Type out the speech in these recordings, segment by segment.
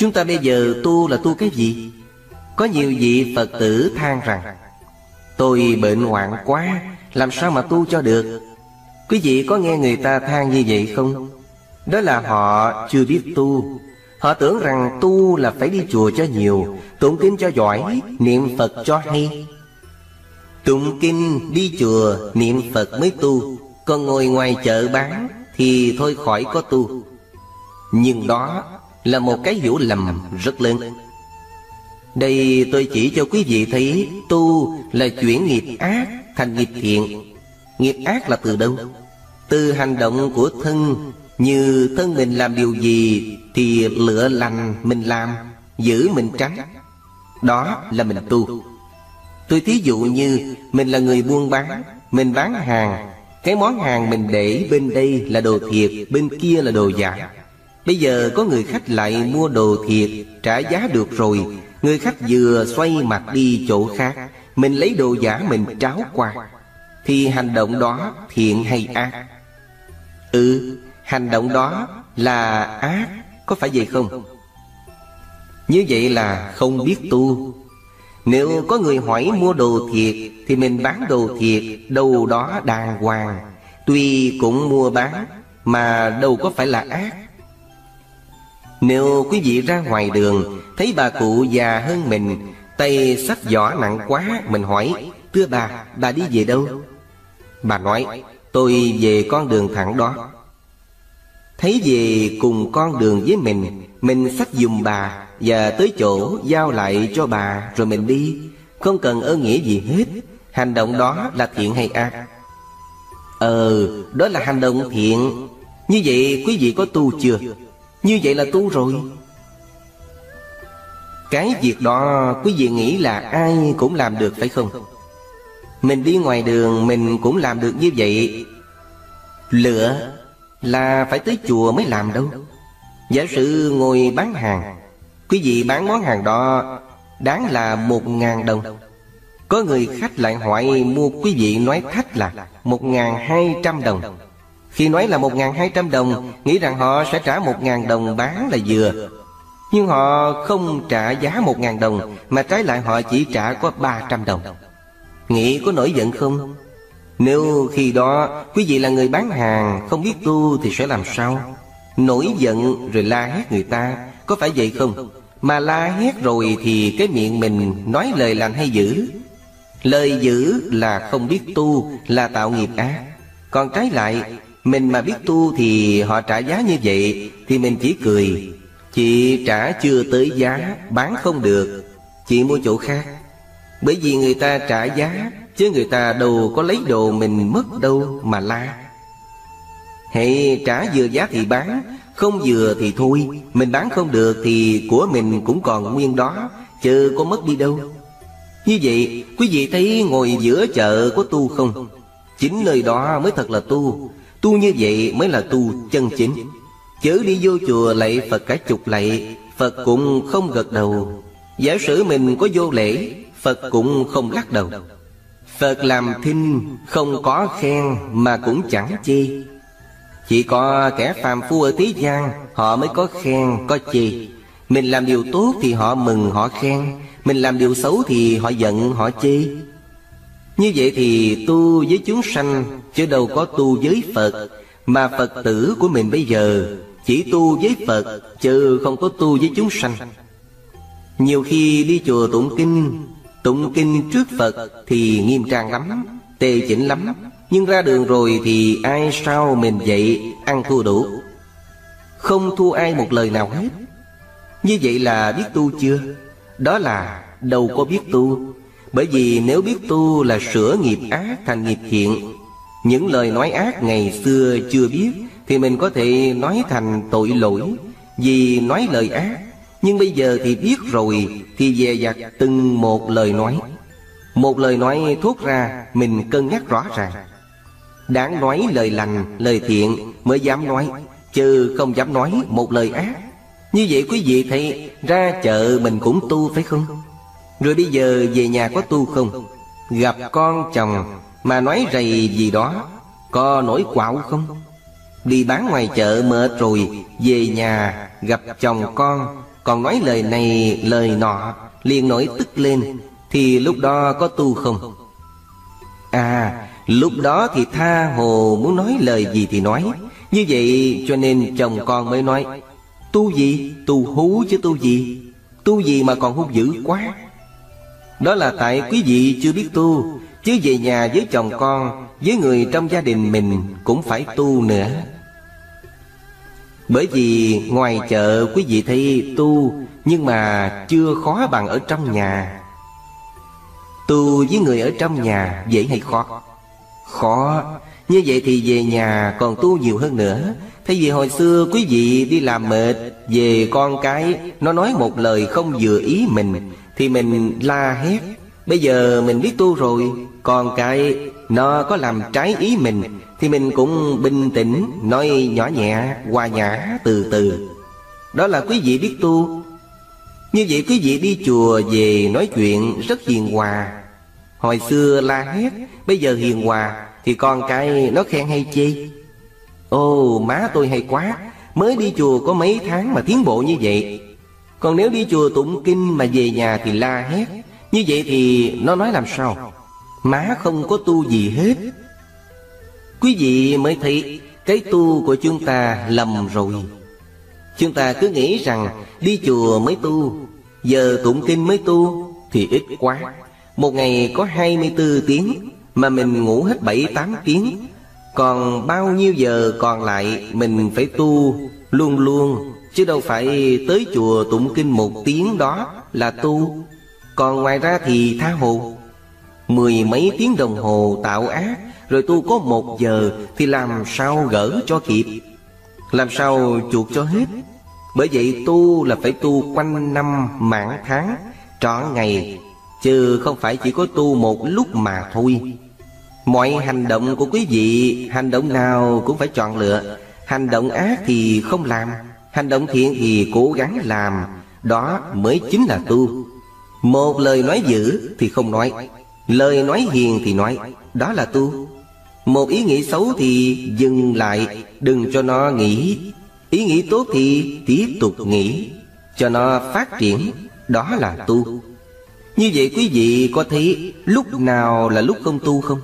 Chúng ta bây giờ tu là tu cái gì? Có nhiều vị Phật tử than rằng, Tôi bệnh hoạn quá, Làm sao mà tu cho được? Quý vị có nghe người ta than như vậy không? Đó là họ chưa biết tu. Họ tưởng rằng tu là phải đi chùa cho nhiều, Tụng kinh cho giỏi, Niệm Phật cho hay. Tụng kinh, đi chùa, Niệm Phật mới tu. Còn ngồi ngoài chợ bán Thì thôi khỏi có tu. Nhưng đó là một cái hiểu lầm rất lớn. Đây tôi chỉ cho quý vị thấy Tu là chuyển nghiệp ác thành nghiệp thiện. Nghiệp ác là từ đâu? Từ hành động của thân. Như thân mình làm điều gì Thì lựa lành mình làm, Giữ mình tránh Đó là mình tu. Tôi thí dụ như Mình là người buôn bán, Mình bán hàng. Cái món hàng mình để bên đây là đồ thiệt, Bên kia là đồ giả. Bây giờ có người khách lại mua đồ thiệt, Trả giá được rồi. Người khách vừa xoay mặt đi chỗ khác, Mình lấy đồ giả mình tráo qua. Thì hành động đó thiện hay ác? Ừ Hành động đó là ác, Có phải vậy không? Như vậy là không biết tu. Nếu có người hỏi mua đồ thiệt, Thì mình bán đồ thiệt, Đâu đó đàng hoàng. Tuy cũng mua bán, Mà đâu có phải là ác nếu quý vị ra ngoài đường Thấy bà cụ già hơn mình Tay sách giỏ nặng quá Mình hỏi Thưa bà, bà đi về đâu? Bà nói Tôi về con đường thẳng đó Thấy về cùng con đường với mình Mình sách dùm bà Và tới chỗ giao lại cho bà Rồi mình đi Không cần ơn nghĩa gì hết Hành động đó là thiện hay ác Ờ, đó là hành động thiện Như vậy quý vị có tu chưa? Như vậy là tu rồi. Cái việc đó, quý vị nghĩ là ai cũng làm được, phải không? Mình đi ngoài đường, mình cũng làm được như vậy. Lựa là phải tới chùa mới làm đâu. Giả sử ngồi bán hàng, Quý vị bán món hàng đó, Đáng là một ngàn đồng. Có người khách lại hỏi mua, quý vị nói thách là Một ngàn hai trăm đồng khi nói là 1.200 đồng, Nghĩ rằng họ sẽ trả 1.000 đồng bán là vừa Nhưng họ không trả giá 1.000 đồng, Mà trái lại họ chỉ trả có 300 đồng Nghĩ có nổi giận không? Nếu khi đó quý vị là người bán hàng, Không biết tu thì sẽ làm sao? Nổi giận rồi la hét người ta, Có phải vậy không? Mà la hét rồi thì cái miệng mình nói lời lành hay dữ Lời dữ là không biết tu, Là tạo nghiệp ác Còn trái lại mình mà biết tu thì họ trả giá như vậy, Thì mình chỉ cười. Chị trả chưa tới giá, Bán không được. Chị mua chỗ khác. Bởi vì người ta trả giá, Chứ người ta đâu có lấy đồ mình mất đâu mà la. Hãy trả vừa giá thì bán, Không vừa thì thôi. Mình bán không được thì của mình cũng còn nguyên đó Chứ có mất đi đâu. Như vậy, quý vị thấy ngồi giữa chợ có tu không? Chính nơi đó mới thật là tu. Tu như vậy mới là tu chân chính. Chớ đi vô chùa lạy Phật cả chục lạy Phật cũng không gật đầu. Giả sử mình có vô lễ Phật cũng không lắc đầu. Phật làm thinh không có khen Mà cũng chẳng chê. Chỉ có kẻ phàm phu ở thế gian Họ mới có khen, có chê. Mình làm điều tốt thì họ mừng, họ khen. Mình làm điều xấu thì họ giận, họ chê như vậy thì tu với chúng sanh, Chứ đâu có tu với Phật. Mà Phật tử của mình bây giờ, Chỉ tu với Phật, Chứ không có tu với chúng sanh. Nhiều khi đi chùa tụng kinh Tụng kinh trước Phật Thì nghiêm trang lắm Tề chỉnh lắm. Nhưng ra đường rồi thì ai sao mình vậy Ăn thua đủ? Không thua ai một lời nào hết. Như vậy là biết tu chưa? Đó là đâu có biết tu bởi vì nếu biết tu là sửa nghiệp ác thành nghiệp thiện Những lời nói ác ngày xưa chưa biết Thì mình có thể nói thành tội lỗi. Vì nói lời ác Nhưng bây giờ thì biết rồi Thì dè dặt từng một lời nói. Một lời nói thốt ra Mình cân nhắc rõ ràng. Đáng nói lời lành, lời thiện Mới dám nói Chứ không dám nói một lời ác. Như vậy quý vị thấy Ra chợ mình cũng tu phải không? Rồi bây giờ về nhà có tu không? Gặp con chồng Mà nói rầy gì đó, Có nổi quạo không? Đi bán ngoài chợ mệt rồi, Về nhà gặp chồng con, Còn nói lời này, lời nọ, liền nổi tức lên, Thì lúc đó có tu không? À lúc đó thì tha hồ muốn nói lời gì thì nói. Như vậy cho nên chồng con mới nói, Tu gì? Tu hú chứ tu gì? Tu gì mà còn hung dữ quá? Đó là tại quý vị chưa biết tu, Chứ về nhà với chồng con, Với người trong gia đình mình Cũng phải tu nữa. Bởi vì ngoài chợ quý vị thấy tu, Nhưng mà chưa khó bằng ở trong nhà. Tu với người ở trong nhà dễ hay khó? Khó. Như vậy thì về nhà còn tu nhiều hơn nữa. Thay vì hồi xưa quý vị đi làm mệt, Về con cái, Nó nói một lời không vừa ý mình thì mình la hét Bây giờ mình biết tu rồi Còn cái nó có làm trái ý mình Thì mình cũng bình tĩnh Nói nhỏ nhẹ, hòa nhã, từ từ. Đó là quý vị biết tu. Như vậy quý vị đi chùa về nói chuyện rất hiền hòa. Hồi xưa la hét Bây giờ hiền hòa Thì con cái nó khen hay chi? Ô má tôi hay quá Mới đi chùa có mấy tháng mà tiến bộ như vậy. Còn nếu đi chùa tụng kinh mà về nhà thì la hét. Như vậy thì nó nói làm sao? Má không có tu gì hết. Quý vị mới thấy Cái tu của chúng ta lầm rồi. Chúng ta cứ nghĩ rằng Đi chùa mới tu, Giờ tụng kinh mới tu Thì ít quá. Một ngày có 24 tiếng Mà mình ngủ hết 7-8 tiếng. Còn bao nhiêu giờ còn lại Mình phải tu luôn luôn Chứ đâu phải tới chùa tụng kinh một tiếng đó là tu. Còn ngoài ra thì tha hồ. Mười mấy tiếng đồng hồ tạo ác, Rồi tu có một giờ Thì làm sao gỡ cho kịp? Làm sao chuột cho hết? Bởi vậy tu là phải tu quanh năm mãn tháng, Trọn ngày, Chứ không phải chỉ có tu một lúc mà thôi. Mọi hành động của quý vị, Hành động nào cũng phải chọn lựa. Hành động ác thì không làm. Hành động thiện thì cố gắng làm, Đó mới chính là tu. Một lời nói dữ thì không nói, Lời nói hiền thì nói, Đó là tu. Một ý nghĩ xấu thì dừng lại, Đừng cho nó nghĩ. Ý nghĩ tốt thì tiếp tục nghĩ, Cho nó phát triển, Đó là tu. Như vậy quý vị có thấy Lúc nào là lúc không tu không?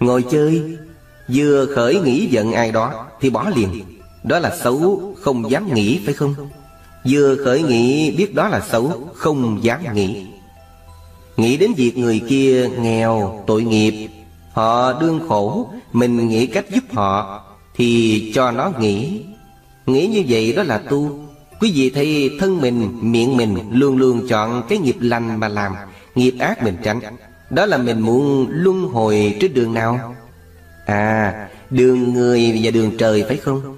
Ngồi chơi, Vừa khởi nghĩ giận ai đó Thì bỏ liền. Đó là xấu Không dám nghĩ phải không? Vừa khởi nghĩ biết đó là xấu Không dám nghĩ. Nghĩ đến việc người kia nghèo Tội nghiệp Họ đương khổ Mình nghĩ cách giúp họ Thì cho nó nghĩ. Nghĩ như vậy đó là tu. Quý vị thấy thân mình, miệng mình Luôn luôn chọn cái nghiệp lành mà làm Nghiệp ác mình tránh. Đó là mình muốn luân hồi trên đường nào? À đường người và đường trời phải không?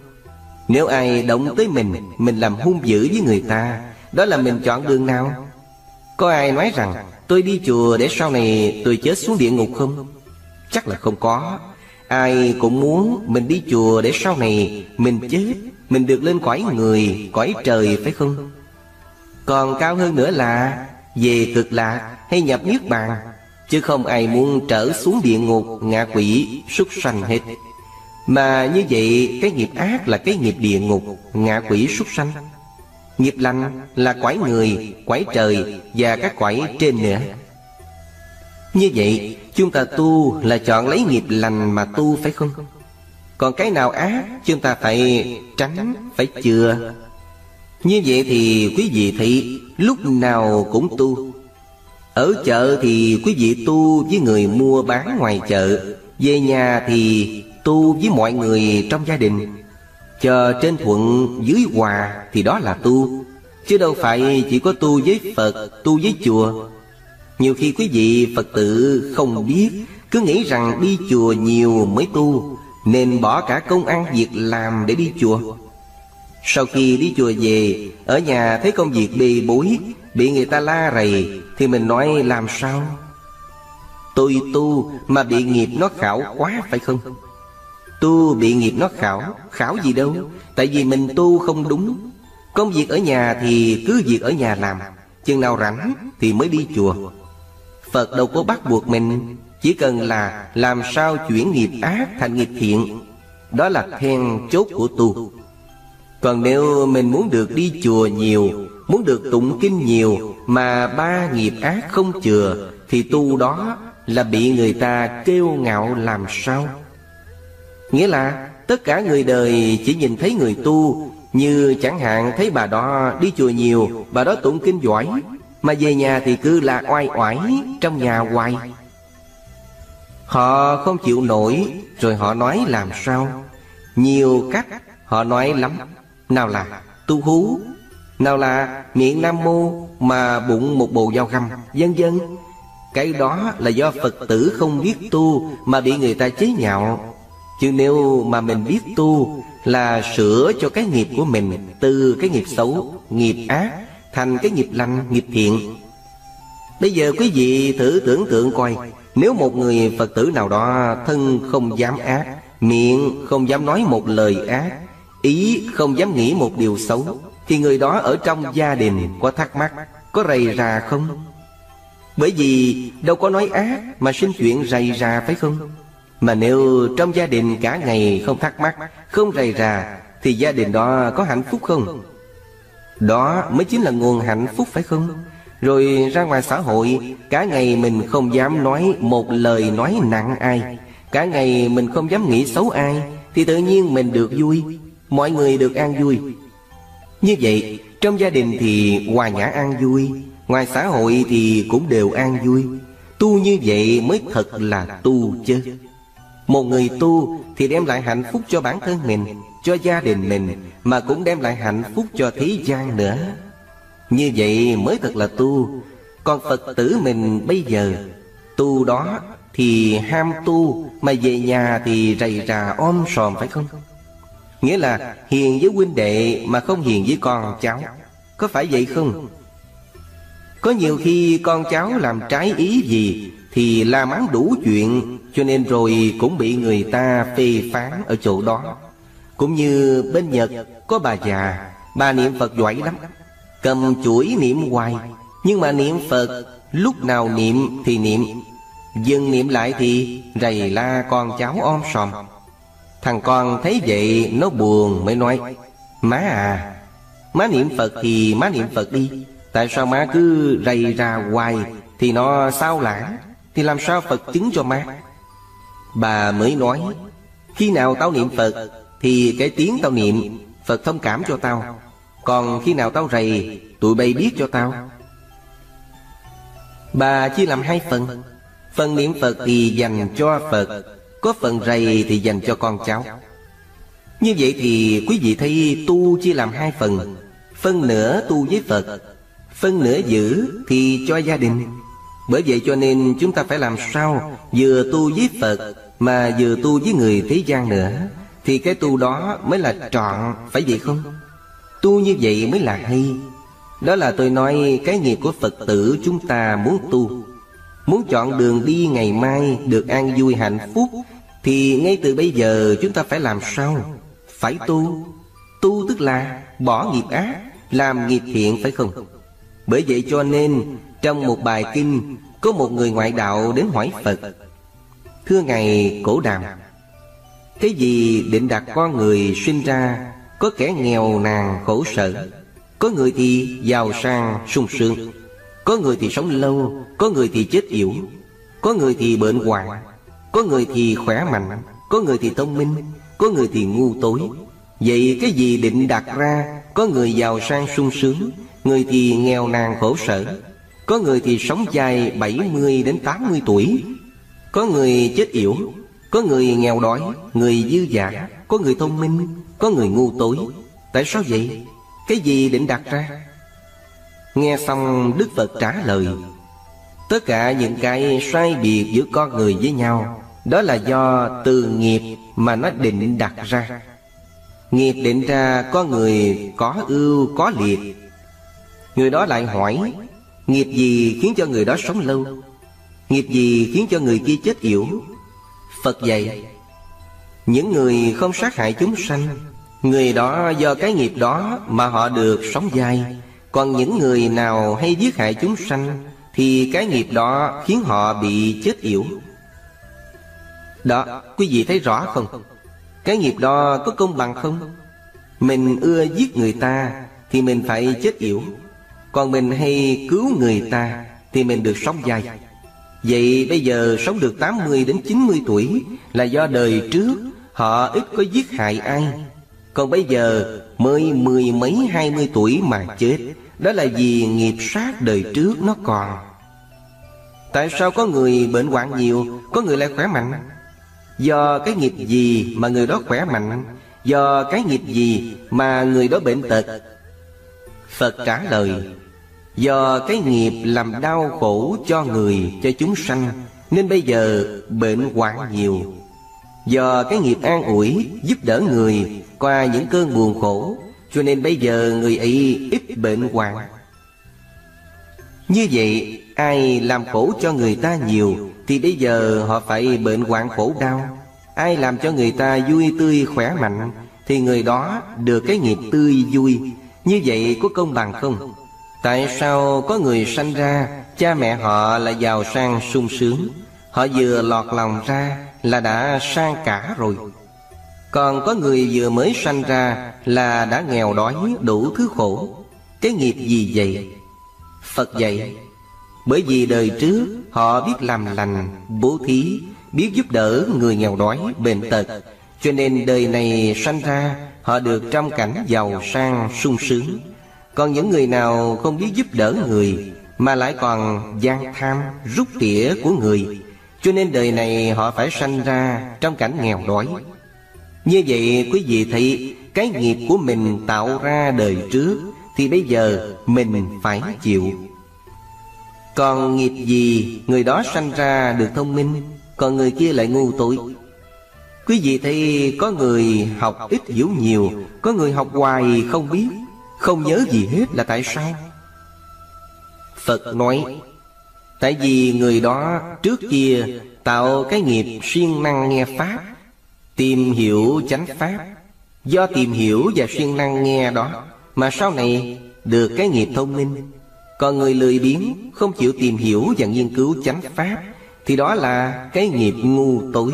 Nếu ai động tới mình Mình làm hung dữ với người ta, Đó là mình chọn đường nào? Có ai nói rằng, Tôi đi chùa để sau này tôi chết xuống địa ngục không? Chắc là không có. Ai cũng muốn mình đi chùa để sau này Mình chết, Mình được lên cõi người, Cõi trời, phải không? Còn cao hơn nữa là Về cực lạc hay nhập niết bàn, Chứ không ai muốn trở xuống địa ngục, ngạ quỷ, súc sanh hết. Mà như vậy cái nghiệp ác là cái nghiệp địa ngục ngạ quỷ súc sanh. Nghiệp lành là quải người, quải trời và các quải trên nữa. Như vậy chúng ta tu là chọn lấy nghiệp lành mà tu phải không? Còn cái nào ác chúng ta phải tránh, phải chừa. Như vậy thì quý vị thị lúc nào cũng tu. Ở chợ thì quý vị tu với người mua bán ngoài chợ Về nhà thì tu với mọi người trong gia đình. Chờ trên thuận dưới hòa thì đó là tu Chứ đâu phải chỉ có tu với Phật, tu với chùa. Nhiều khi quý vị Phật tử không biết Cứ nghĩ rằng đi chùa nhiều mới tu Nên bỏ cả công ăn việc làm để đi chùa. Sau khi đi chùa về Ở nhà thấy công việc bề bối Bị người ta la rầy Thì mình nói làm sao? Tôi tu mà bị nghiệp nó khảo quá phải không? Tu bị nghiệp nó khảo. Khảo gì đâu? Tại vì mình tu không đúng. Công việc ở nhà thì cứ việc ở nhà làm. Chừng nào rảnh thì mới đi chùa. Phật đâu có bắt buộc mình. Chỉ cần là làm sao chuyển nghiệp ác thành nghiệp thiện. Đó là then chốt của tu. Còn nếu mình muốn được đi chùa nhiều, Muốn được tụng kinh nhiều Mà ba nghiệp ác không chừa, Thì tu đó là bị người ta kêu ngạo làm sao? Nghĩa là, tất cả người đời chỉ nhìn thấy người tu, Như chẳng hạn thấy bà đó đi chùa nhiều, Bà đó tụng kinh giỏi, Mà về nhà thì cứ là oai oải trong nhà hoài. Họ không chịu nổi, Rồi họ nói làm sao? Nhiều cách họ nói lắm. Nào là tu hú, Nào là miệng nam mô Mà bụng một bồ dao găm, vân vân. Cái đó là do Phật tử không biết tu Mà bị người ta chế nhạo. Chứ nếu mà mình biết tu Là sửa cho cái nghiệp của mình Từ cái nghiệp xấu, nghiệp ác Thành cái nghiệp lành, nghiệp thiện. Bây giờ quý vị thử tưởng tượng coi Nếu một người Phật tử nào đó Thân không dám ác Miệng không dám nói một lời ác Ý không dám nghĩ một điều xấu Thì người đó ở trong gia đình Có thắc mắc Có rầy rà không? Bởi vì đâu có nói ác Mà sinh chuyện rầy rà phải không? Mà nếu trong gia đình cả ngày không thắc mắc, Không rầy rà, Thì gia đình đó có hạnh phúc không? Đó mới chính là nguồn hạnh phúc, phải không? Rồi ra ngoài xã hội, Cả ngày mình không dám nói một lời nói nặng ai. Cả ngày mình không dám nghĩ xấu ai, Thì tự nhiên mình được vui, Mọi người được an vui. Như vậy, trong gia đình thì hòa nhã an vui, Ngoài xã hội thì cũng đều an vui. Tu như vậy mới thật là tu chứ. Một người tu thì đem lại hạnh phúc cho bản thân mình, Cho gia đình mình, Mà cũng đem lại hạnh phúc cho thế gian nữa. Như vậy mới thật là tu. Còn Phật tử mình bây giờ, Tu đó thì ham tu, Mà về nhà thì rầy rà om sòm phải không? Nghĩa là hiền với huynh đệ Mà không hiền với con cháu. Có phải vậy không? Có nhiều khi con cháu làm trái ý gì Thì la mắng đủ chuyện cho nên rồi cũng bị người ta phê phán ở chỗ đó. Cũng như bên Nhật, có bà già, Bà niệm Phật giỏi lắm. Cầm chuỗi niệm hoài. Nhưng mà niệm Phật, Lúc nào niệm thì niệm. Dừng niệm lại thì rầy la con cháu om sòm. Thằng con thấy vậy, nó buồn mới nói, Má à Má niệm Phật thì má niệm Phật đi. Tại sao má cứ rầy ra hoài Thì nó sao lãng? Thì làm sao Phật chứng cho má? Bà mới nói, Khi nào tao niệm Phật, Thì cái tiếng tao niệm, Phật thông cảm cho tao. Còn khi nào tao rầy, Tụi bay biết cho tao. Bà chia làm hai phần. Phần niệm Phật thì dành cho Phật, Có phần rầy thì dành cho con cháu. Như vậy thì quý vị thấy tu chia làm hai phần. Phân nửa tu với Phật, Phân nửa giữ thì cho gia đình. Bởi vậy cho nên chúng ta phải làm sao Vừa tu với Phật Mà vừa tu với người thế gian nữa? Thì cái tu đó mới là trọn, Phải vậy không? Tu như vậy mới là hay. Đó là tôi nói cái nghiệp của Phật tử chúng ta muốn tu. Muốn chọn đường đi ngày mai được an vui hạnh phúc, Thì ngay từ bây giờ chúng ta phải làm sao? Phải tu. Tu tức là bỏ nghiệp ác, Làm nghiệp thiện, phải không? Bởi vậy cho nên trong một bài kinh, Có một người ngoại đạo đến hỏi Phật, Thưa Ngài, Cổ Đàm Cái gì định đặt con người sinh ra, Có kẻ nghèo nàn khổ sở? Có người thì giàu sang, sung sướng. Có người thì sống lâu, Có người thì chết yếu Có người thì bệnh hoạn, Có người thì khỏe mạnh, Có người thì thông minh, Có người thì ngu tối. Vậy cái gì định đặt ra, Có người giàu sang sung sướng, Người thì nghèo nàn khổ sở? Có người thì sống dài 70 đến 80 tuổi. Có người chết yểu. Có người nghèo đói, Người dư giả Có người thông minh, Có người ngu tối. Tại sao vậy? Cái gì định đặt ra? Nghe xong Đức Phật trả lời, Tất cả những cái sai biệt giữa con người với nhau, Đó là do từ nghiệp mà nó định đặt ra. Nghiệp định ra có người có ưu, có liệt. Người đó lại hỏi Nghiệp gì khiến cho người đó sống lâu? Nghiệp gì khiến cho người kia chết yểu? Phật dạy Những người không sát hại chúng sanh Người đó do cái nghiệp đó mà họ được sống dài. Còn những người nào hay giết hại chúng sanh Thì cái nghiệp đó khiến họ bị chết yểu. Đó, quý vị thấy rõ không? Cái nghiệp đó có công bằng không? Mình ưa giết người ta Thì mình phải chết yểu. Còn mình hay cứu người ta Thì mình được sống dài. Vậy bây giờ sống được 80 đến 90 tuổi Là do đời trước Họ ít có giết hại ai. Còn bây giờ mới mười mấy, hai mươi tuổi mà chết, Đó là vì nghiệp sát đời trước nó còn. Tại sao có người bệnh hoạn nhiều, Có người lại khỏe mạnh? Do cái nghiệp gì mà người đó khỏe mạnh? Do cái nghiệp gì mà người đó bệnh tật? Phật trả lời Do cái nghiệp làm đau khổ cho người, cho chúng sanh Nên bây giờ bệnh hoạn nhiều. Do cái nghiệp an ủi, giúp đỡ người Qua những cơn buồn khổ Cho nên bây giờ người ấy ít bệnh hoạn. Như vậy ai làm khổ cho người ta nhiều Thì bây giờ họ phải bệnh hoạn khổ đau. Ai làm cho người ta vui tươi khỏe mạnh Thì người đó được cái nghiệp tươi vui. Như vậy có công bằng không? Tại sao có người sanh ra Cha mẹ họ là giàu sang sung sướng Họ vừa lọt lòng ra là đã sang cả rồi Còn có người vừa mới sanh ra Là đã nghèo đói đủ thứ khổ Cái nghiệp gì vậy? Phật dạy Bởi vì đời trước họ biết làm lành, bố thí Biết giúp đỡ người nghèo đói, bệnh tật Cho nên đời này sanh ra Họ được trong cảnh giàu sang, sung sướng. Còn những người nào không biết giúp đỡ người Mà lại còn gian tham, rút tỉa của người Cho nên đời này họ phải sanh ra trong cảnh nghèo đói. Như vậy quý vị thấy Cái nghiệp của mình tạo ra đời trước Thì bây giờ mình phải chịu. Còn nghiệp gì người đó sanh ra được thông minh còn người kia lại ngu tội Quý vị thấy có người học ít hiểu nhiều, Có người học hoài không biết, Không nhớ gì hết là tại sao? Phật nói, Tại vì người đó trước kia Tạo cái nghiệp siêng năng nghe Pháp, Tìm hiểu chánh Pháp. Do tìm hiểu và siêng năng nghe đó, Mà sau này được cái nghiệp thông minh. Còn người lười biếng, Không chịu tìm hiểu và nghiên cứu chánh Pháp, thì đó là cái nghiệp ngu tối.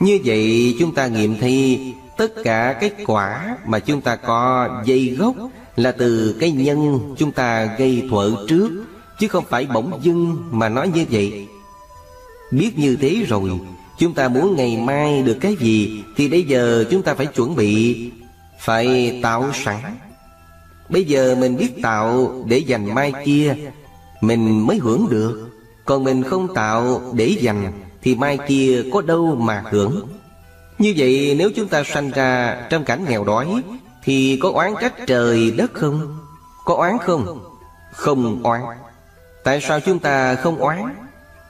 Như vậy chúng ta nghiệm thi, Tất cả cái quả mà chúng ta có dây gốc Là từ cái nhân chúng ta gây thuở trước, Chứ không phải bỗng dưng mà nói như vậy. Biết như thế rồi, Chúng ta muốn ngày mai được cái gì Thì bây giờ chúng ta phải chuẩn bị, Phải tạo sẵn. Bây giờ mình biết tạo để dành mai kia, Mình mới hưởng được. Còn mình không tạo để dành thì mai kia có đâu mà hưởng Như vậy nếu chúng ta sanh ra trong cảnh nghèo đói, Thì có oán trách trời đất không? Có oán không? Không oán Tại sao chúng ta không oán?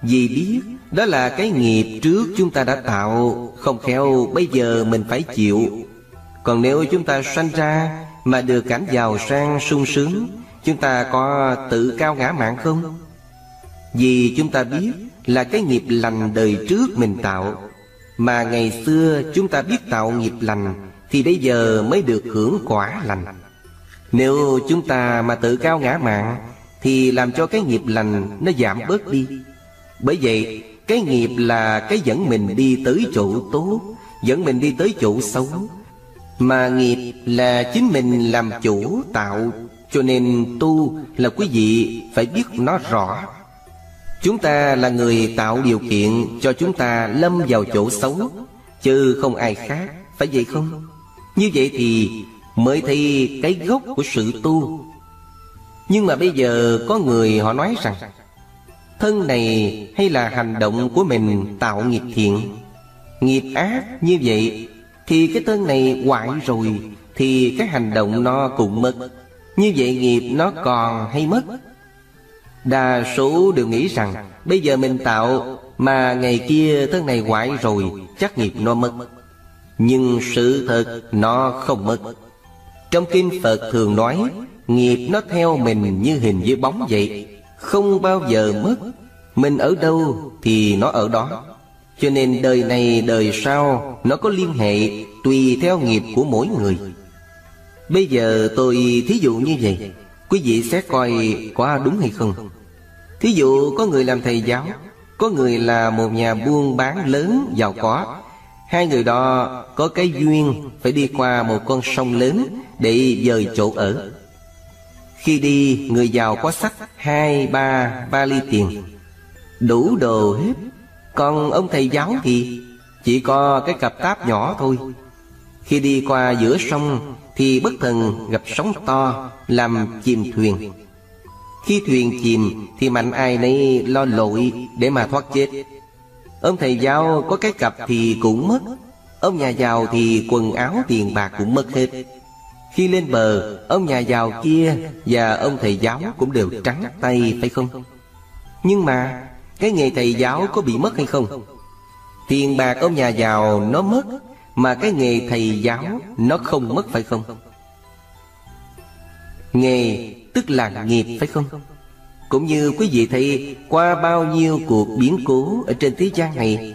Vì biết đó là cái nghiệp trước chúng ta đã tạo, Không khéo bây giờ mình phải chịu Còn nếu chúng ta sanh ra Mà được cảnh giàu sang sung sướng, Chúng ta có tự cao ngã mạng không? Vì chúng ta biết là cái nghiệp lành đời trước mình tạo. Mà ngày xưa chúng ta biết tạo nghiệp lành, Thì bây giờ mới được hưởng quả lành. Nếu chúng ta mà tự cao ngã mạng, Thì làm cho cái nghiệp lành nó giảm bớt đi. Bởi vậy, cái nghiệp là cái dẫn mình đi tới chỗ tốt, Dẫn mình đi tới chỗ xấu. Mà nghiệp là chính mình làm chủ tạo, Cho nên tu là quý vị phải biết nó rõ. Chúng ta là người tạo điều kiện cho chúng ta lâm vào chỗ xấu, Chứ không ai khác, Phải vậy không? Như vậy thì mới thấy cái gốc của sự tu. Nhưng mà bây giờ có người họ nói rằng, Thân này hay là hành động của mình tạo nghiệp thiện? Nghiệp ác như vậy Thì cái thân này hoại rồi, Thì cái hành động nó cũng mất. Như vậy nghiệp nó còn hay mất? Đa số đều nghĩ rằng, Bây giờ mình tạo Mà ngày kia thân này hoại rồi, Chắc nghiệp nó mất. Nhưng sự thật nó không mất. Trong kinh Phật thường nói, Nghiệp nó theo mình như hình với bóng vậy, Không bao giờ mất. Mình ở đâu thì nó ở đó. Cho nên đời này, đời sau, Nó có liên hệ Tùy theo nghiệp của mỗi người. Bây giờ tôi thí dụ như vậy, Quý vị sẽ coi có đúng hay không? Thí dụ, có người làm thầy giáo, Có người là một nhà buôn bán lớn, giàu có. Hai người đó có cái duyên Phải đi qua một con sông lớn Để dời chỗ ở. Khi đi, người giàu có sách Hai, ba ba ly tiền. Đủ đồ hết. Còn ông thầy giáo thì Chỉ có cái cặp táp nhỏ thôi. Khi đi qua giữa sông Thì bất thần gặp sóng to Làm chìm thuyền. Khi thuyền chìm Thì mạnh ai nấy lo lội Để mà thoát chết. Ông thầy giáo có cái cặp thì cũng mất, Ông nhà giàu thì quần áo tiền bạc cũng mất hết. Khi lên bờ, Ông nhà giàu kia Và ông thầy giáo cũng đều trắng tay, phải không? Nhưng mà, Cái nghề thầy giáo có bị mất hay không? Tiền bạc ông nhà giàu nó mất, Mà cái nghề thầy giáo Nó không mất, phải không? Nghề tức là nghiệp, phải không cũng như quý vị thấy, qua bao nhiêu cuộc biến cố ở trên thế gian này,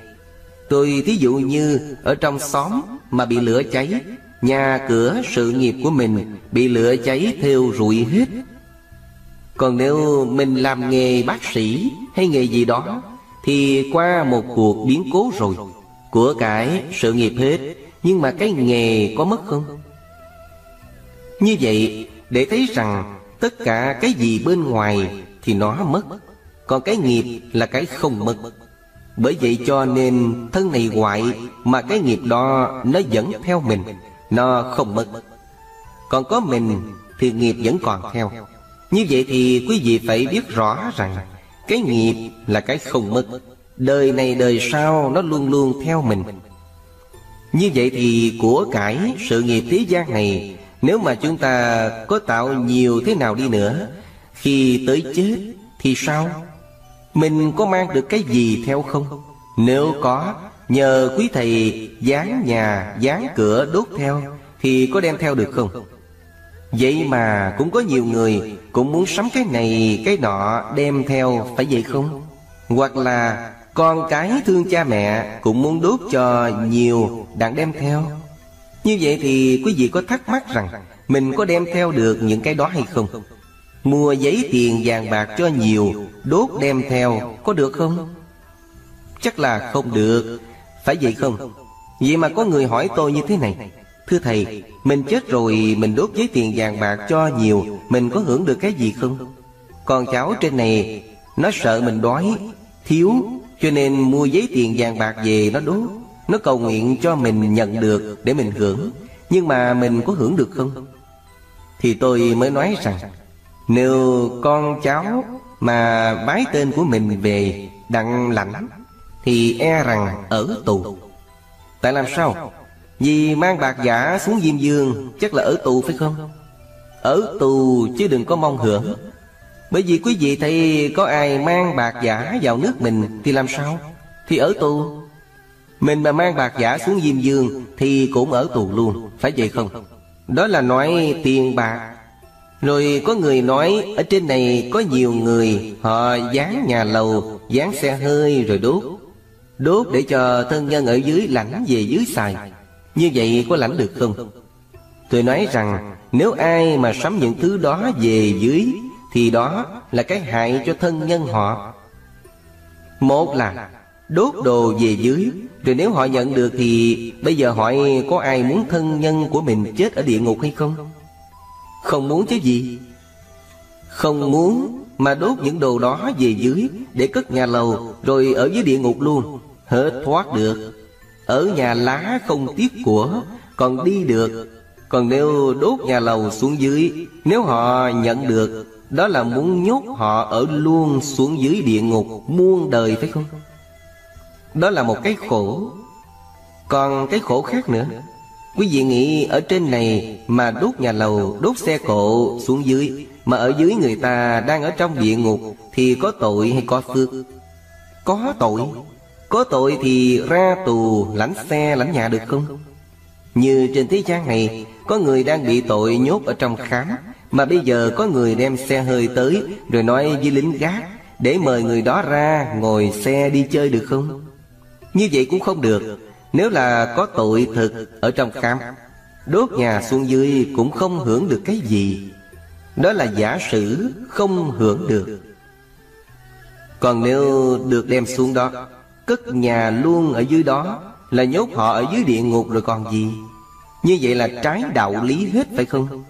Tôi thí dụ như ở trong xóm mà bị lửa cháy, Nhà cửa sự nghiệp của mình bị lửa cháy theo rụi hết Còn nếu mình làm nghề bác sĩ hay nghề gì đó, Thì qua một cuộc biến cố rồi, Của cải sự nghiệp hết, Nhưng mà cái nghề có mất không? Như vậy, để thấy rằng tất cả cái gì bên ngoài thì nó mất, Còn cái nghiệp là cái không mất. Bởi vậy cho nên thân này hoại Mà cái nghiệp đó nó vẫn theo mình, Nó không mất. Còn có mình thì nghiệp vẫn còn theo. Như vậy thì quý vị phải biết rõ rằng Cái nghiệp là cái không mất. Đời này đời sau nó luôn luôn theo mình. Như vậy thì của cải sự nghiệp thế gian này nếu mà chúng ta có tạo nhiều thế nào đi nữa khi tới chết thì sao? Mình có mang được cái gì theo không? Nếu có, nhờ quý thầy dán nhà, dán cửa đốt theo Thì có đem theo được không? Vậy mà cũng có nhiều người cũng muốn sắm cái này, cái nọ đem theo, phải vậy không? Hoặc là con cái thương cha mẹ cũng muốn đốt cho nhiều đặng đem theo như vậy thì quý vị có thắc mắc rằng Mình có đem theo được những cái đó hay không? Mua giấy tiền vàng bạc cho nhiều, Đốt đem theo, Có được không? Chắc là không được Phải vậy không? Vậy mà có người hỏi tôi như thế này Thưa Thầy, Mình chết rồi, mình đốt giấy tiền vàng bạc cho nhiều, Mình có hưởng được cái gì không? Còn cháu trên này, Nó sợ mình đói, Thiếu, Cho nên mua giấy tiền vàng bạc về nó đốt nó cầu nguyện cho mình nhận được Để mình hưởng Nhưng mà mình có hưởng được không? Thì tôi mới nói rằng, nếu con cháu mà bái tên của mình về đặng lãnh, Thì e rằng ở tù Tại làm sao? Vì mang bạc giả xuống Diêm Dương, Chắc là ở tù phải không? Ở tù chứ đừng có mong hưởng Bởi vì quý vị thấy có ai mang bạc giả vào nước mình Thì làm sao? Thì ở tù mình mà mang bạc giả xuống Diêm Dương Thì cũng ở tù luôn, Phải vậy không? Đó là nói tiền bạc rồi có người nói Ở trên này có nhiều người, Họ dán nhà lầu, Dán xe hơi rồi đốt Đốt để cho thân nhân ở dưới lãnh về dưới xài Như vậy có lãnh được không? Tôi nói rằng, Nếu ai mà sắm những thứ đó về dưới, Thì đó là cái hại cho thân nhân họ Một là đốt đồ về dưới. Rồi nếu họ nhận được thì Bây giờ hỏi có ai muốn thân nhân của mình chết ở địa ngục hay không? Không muốn chứ gì? Không muốn mà đốt những đồ đó về dưới Để cất nhà lầu Rồi ở dưới địa ngục luôn. Hết thoát được. Ở nhà lá không tiếc của, Còn đi được. Còn nếu đốt nhà lầu xuống dưới, Nếu họ nhận được, Đó là muốn nhốt họ ở luôn xuống dưới địa ngục Muôn đời phải không? Đó là một cái khổ Còn cái khổ khác nữa Quý vị nghĩ ở trên này mà đốt nhà lầu, đốt xe cộ xuống dưới Mà ở dưới người ta đang ở trong địa ngục Thì có tội hay có phước? Có tội Có tội thì ra tù lãnh xe lãnh nhà được không? Như trên thế gian này Có người đang bị tội nhốt ở trong khám Mà bây giờ có người đem xe hơi tới Rồi nói với lính gác Để mời người đó ra ngồi xe đi chơi được không? Như vậy cũng không được. Nếu là có tội thực ở trong khám, Đốt nhà xuống dưới cũng không hưởng được cái gì. Đó là giả sử không hưởng được. Còn nếu được đem xuống đó, Cất nhà luôn ở dưới đó, Là nhốt họ ở dưới địa ngục rồi còn gì? Như vậy là trái đạo lý hết phải không?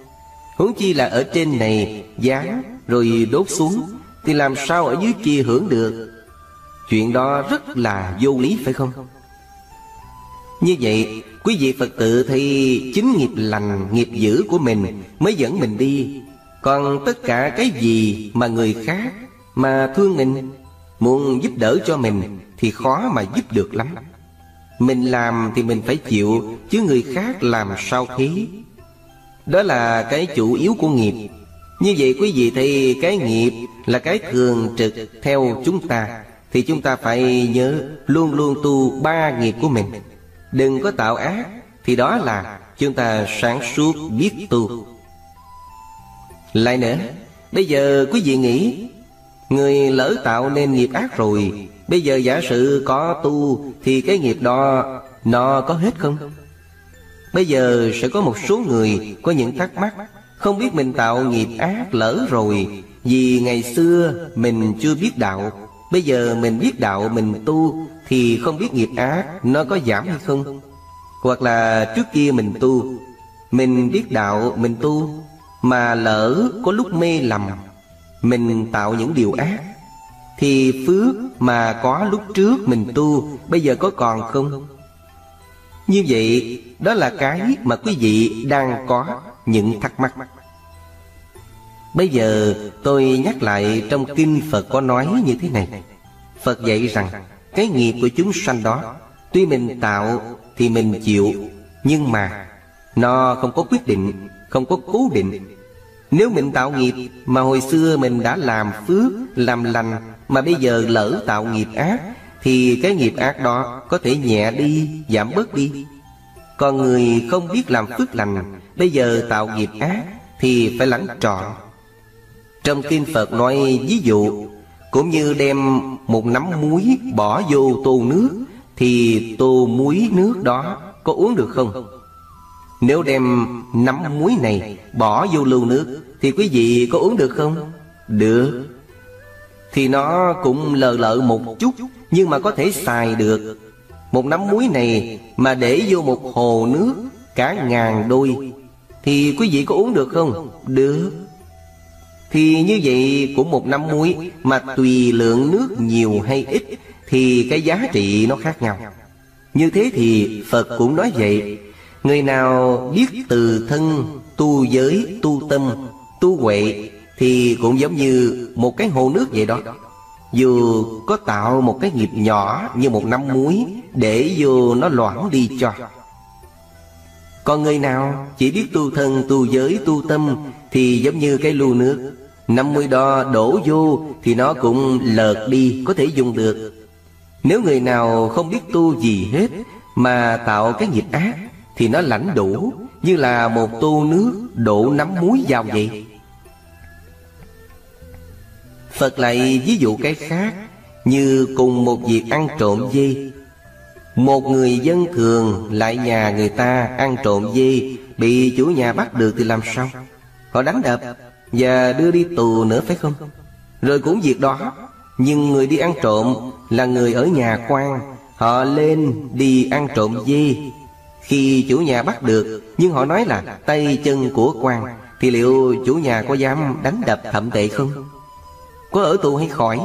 Huống chi là ở trên này Giá rồi đốt xuống, Thì làm sao ở dưới kia hưởng được? Chuyện đó rất là vô lý phải không? Như vậy Quý vị Phật tử thì chính nghiệp lành, nghiệp dữ của mình mới dẫn mình đi. Còn tất cả cái gì mà người khác mà thương mình Muốn giúp đỡ cho mình thì khó mà giúp được lắm. Mình làm thì mình phải chịu Chứ người khác làm sao thế? Đó là cái chủ yếu của nghiệp. Như vậy quý vị thì cái nghiệp là cái thường trực theo chúng ta. Thì chúng ta phải nhớ luôn luôn tu ba nghiệp của mình. Đừng có tạo ác, Thì đó là chúng ta sáng suốt biết tu. Lại nữa, Bây giờ quý vị nghĩ, Người lỡ tạo nên nghiệp ác rồi, Bây giờ giả sử có tu, Thì cái nghiệp đó, Nó có hết không? Bây giờ sẽ có một số người Có những thắc mắc, Không biết mình tạo nghiệp ác lỡ rồi, Vì ngày xưa mình chưa biết đạo. Bây giờ mình biết đạo mình tu Thì không biết nghiệp ác, Nó có giảm hay không? Hoặc là trước kia mình tu, Mình biết đạo, mình tu, Mà lỡ có lúc mê lầm, Mình tạo những điều ác, Thì phước mà có lúc trước mình tu, Bây giờ có còn không? Như vậy, Đó là cái mà quý vị đang có những thắc mắc. Bây giờ tôi nhắc lại trong kinh Phật có nói như thế này. Phật dạy rằng, Cái nghiệp của chúng sanh đó, Tuy mình tạo thì mình chịu, Nhưng mà Nó không có quyết định, Không có cố định. Nếu mình tạo nghiệp Mà hồi xưa mình đã làm phước, Làm lành, Mà bây giờ lỡ tạo nghiệp ác, Thì cái nghiệp ác đó Có thể nhẹ đi, Giảm bớt đi. Còn người không biết làm phước lành, Bây giờ tạo nghiệp ác Thì phải lắng trọn. Trong kinh Phật nói ví dụ, Cũng như đem một nắm muối bỏ vô tô nước, Thì tô muối nước đó có uống được không? Nếu đem nắm muối này bỏ vô lưu nước, Thì quý vị có uống được không? Được Thì nó cũng lờ lợ một chút, Nhưng mà có thể xài được Một nắm muối này mà để vô một hồ nước, Cả ngàn đôi, Thì quý vị có uống được không? Được thì như vậy cũng một năm muối Mà tùy lượng nước nhiều hay ít Thì cái giá trị nó khác nhau. Như thế thì Phật cũng nói vậy Người nào biết từ thân Tu giới, tu tâm, tu huệ Thì cũng giống như một cái hồ nước vậy đó. Dù có tạo một cái nghiệp nhỏ như một năm muối Để vô nó loãng đi cho. Còn người nào chỉ biết tu thân, tu giới, tu tâm Thì giống như cái lưu nước năm mươi đo đổ vô Thì nó cũng lợt đi, Có thể dùng được. Nếu người nào không biết tu gì hết Mà tạo cái nghiệp ác Thì nó lãnh đủ Như là một tô nước đổ nắm muối vào vậy. Phật lại ví dụ cái khác Như cùng một việc ăn trộm dê. Một người dân thường lại nhà người ta ăn trộm dê, Bị chủ nhà bắt được thì làm sao? Họ đánh đập và đưa đi tù nữa, phải không? Rồi cũng việc đó. Nhưng người đi ăn trộm Là người ở nhà quan. Họ lên đi ăn trộm dê. Khi chủ nhà bắt được, Nhưng họ nói là tay chân của quan, Thì liệu chủ nhà có dám đánh đập thậm tệ không? Có ở tù hay khỏi?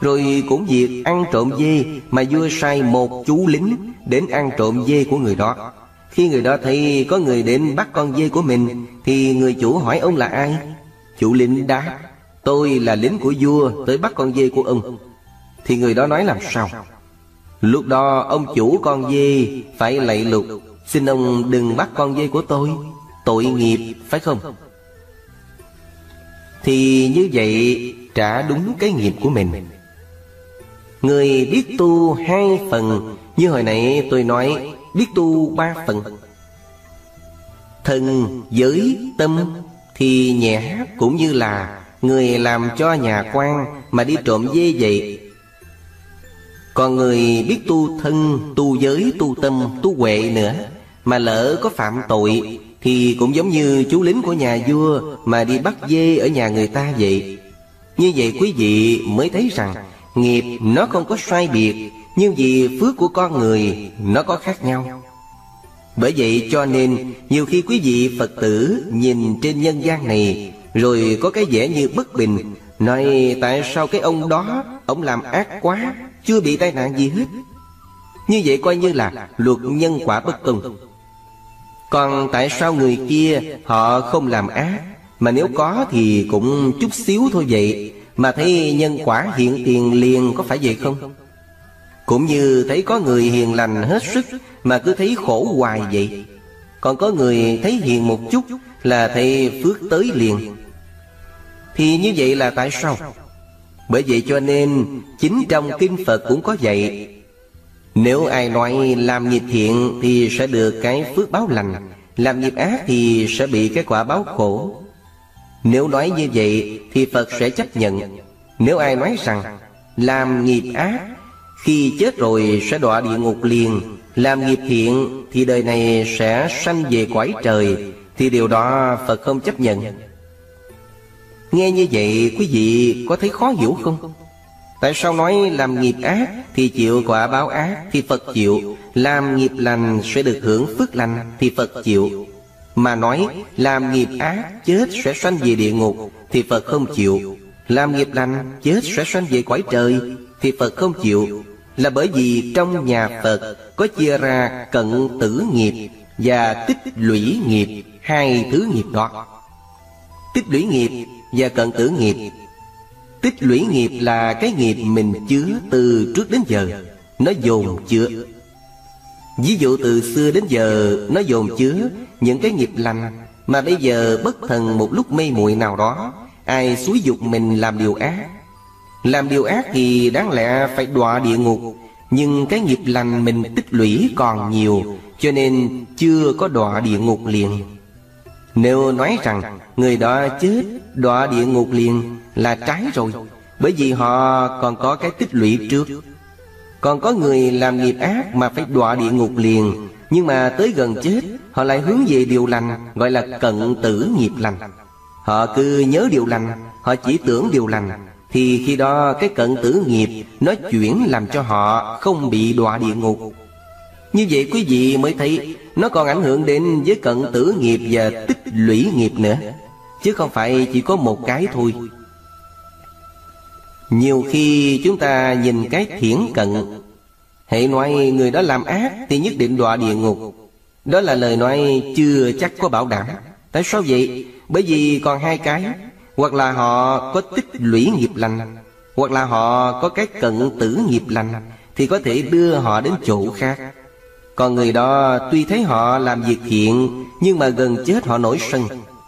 Rồi cũng việc ăn trộm dê Mà vua sai một chú lính Đến ăn trộm dê của người đó khi người đó thấy có người đến bắt con dê của mình, Thì người chủ hỏi ông là ai? Chủ lính đáp, Tôi là lính của vua tới bắt con dê của ông. Thì người đó nói làm sao? Lúc đó ông chủ con dê phải lạy lục, Xin ông đừng bắt con dê của tôi, Tội nghiệp, phải không? Thì như vậy trả đúng cái nghiệp của mình. Người biết tu hai phần, Như hồi nãy tôi nói biết tu ba phần. Thân, giới, tâm Thì nhẹ cũng như là Người làm cho nhà quan Mà đi trộm dê vậy Còn người biết tu thân Tu giới, tu tâm, tu huệ nữa Mà lỡ có phạm tội Thì cũng giống như chú lính của nhà vua Mà đi bắt dê ở nhà người ta vậy. Như vậy quý vị mới thấy rằng Nghiệp nó không có sai biệt nhưng vì phước của con người, Nó có khác nhau. Bởi vậy cho nên, Nhiều khi quý vị Phật tử Nhìn trên nhân gian này, Rồi có cái vẻ như bất bình, Nói, tại sao cái ông đó, Ông làm ác quá, Chưa bị tai nạn gì hết? Như vậy coi như là luật nhân quả bất công Còn tại sao người kia, Họ không làm ác? Mà nếu có thì cũng chút xíu thôi vậy. Mà thấy nhân quả hiện tiền liền Có phải vậy không? Cũng như thấy có người hiền lành hết sức Mà cứ thấy khổ hoài vậy. Còn có người thấy hiền một chút Là thấy phước tới liền. Thì như vậy là tại sao? Bởi vậy cho nên, Chính trong Kinh Phật cũng có vậy. Nếu ai nói làm nghiệp thiện Thì sẽ được cái phước báo lành, Làm nghiệp ác thì sẽ bị cái quả báo khổ. Nếu nói như vậy Thì Phật sẽ chấp nhận. Nếu ai nói rằng Làm nghiệp ác khi chết rồi sẽ đọa địa ngục liền, Làm nghiệp thiện Thì đời này sẽ sanh về quái trời, Thì điều đó Phật không chấp nhận. Nghe như vậy, quý vị có thấy khó hiểu không? Tại sao nói làm nghiệp ác thì chịu quả báo ác thì Phật chịu, Làm nghiệp lành sẽ được hưởng phước lành thì Phật chịu. Mà nói làm nghiệp ác chết sẽ sanh về địa ngục thì Phật không chịu, Làm nghiệp lành chết sẽ sanh về quái trời thì Phật không chịu. Là bởi vì trong nhà Phật có chia ra cận tử nghiệp và tích lũy nghiệp, Hai thứ nghiệp đó. Tích lũy nghiệp và cận tử nghiệp. Tích lũy nghiệp là cái nghiệp mình chứa từ trước đến giờ, Nó dồn chứa. Ví dụ từ xưa đến giờ, Nó dồn chứa những cái nghiệp lành Mà bây giờ bất thần một lúc mê muội nào đó, Ai xúi dục mình làm điều ác làm điều ác thì đáng lẽ phải đọa địa ngục. Nhưng cái nghiệp lành mình tích lũy còn nhiều, Cho nên chưa có đọa địa ngục liền. Nếu nói rằng người đó chết, đọa địa ngục liền là trái rồi, Bởi vì họ còn có cái tích lũy trước. Còn có người làm nghiệp ác mà phải đọa địa ngục liền, Nhưng mà tới gần chết, Họ lại hướng về điều lành, Gọi là cận tử nghiệp lành. Họ cứ nhớ điều lành, Họ chỉ tưởng điều lành. Thì khi đó cái cận tử nghiệp Nó chuyển làm cho họ không bị đọa địa ngục. Như vậy quý vị mới thấy Nó còn ảnh hưởng đến với cận tử nghiệp và tích lũy nghiệp nữa. Chứ không phải chỉ có một cái thôi. Nhiều khi chúng ta nhìn cái thiển cận. Hệ nói người đó làm ác Thì nhất định đọa địa ngục. Đó là lời nói chưa chắc có bảo đảm. Tại sao vậy? Bởi vì còn hai cái. Hoặc là họ có tích lũy nghiệp lành. Hoặc là họ có cái cận tử nghiệp lành, Thì có thể đưa họ đến chỗ khác. Còn người đó tuy thấy họ làm việc thiện, Nhưng mà gần chết họ nổi sân,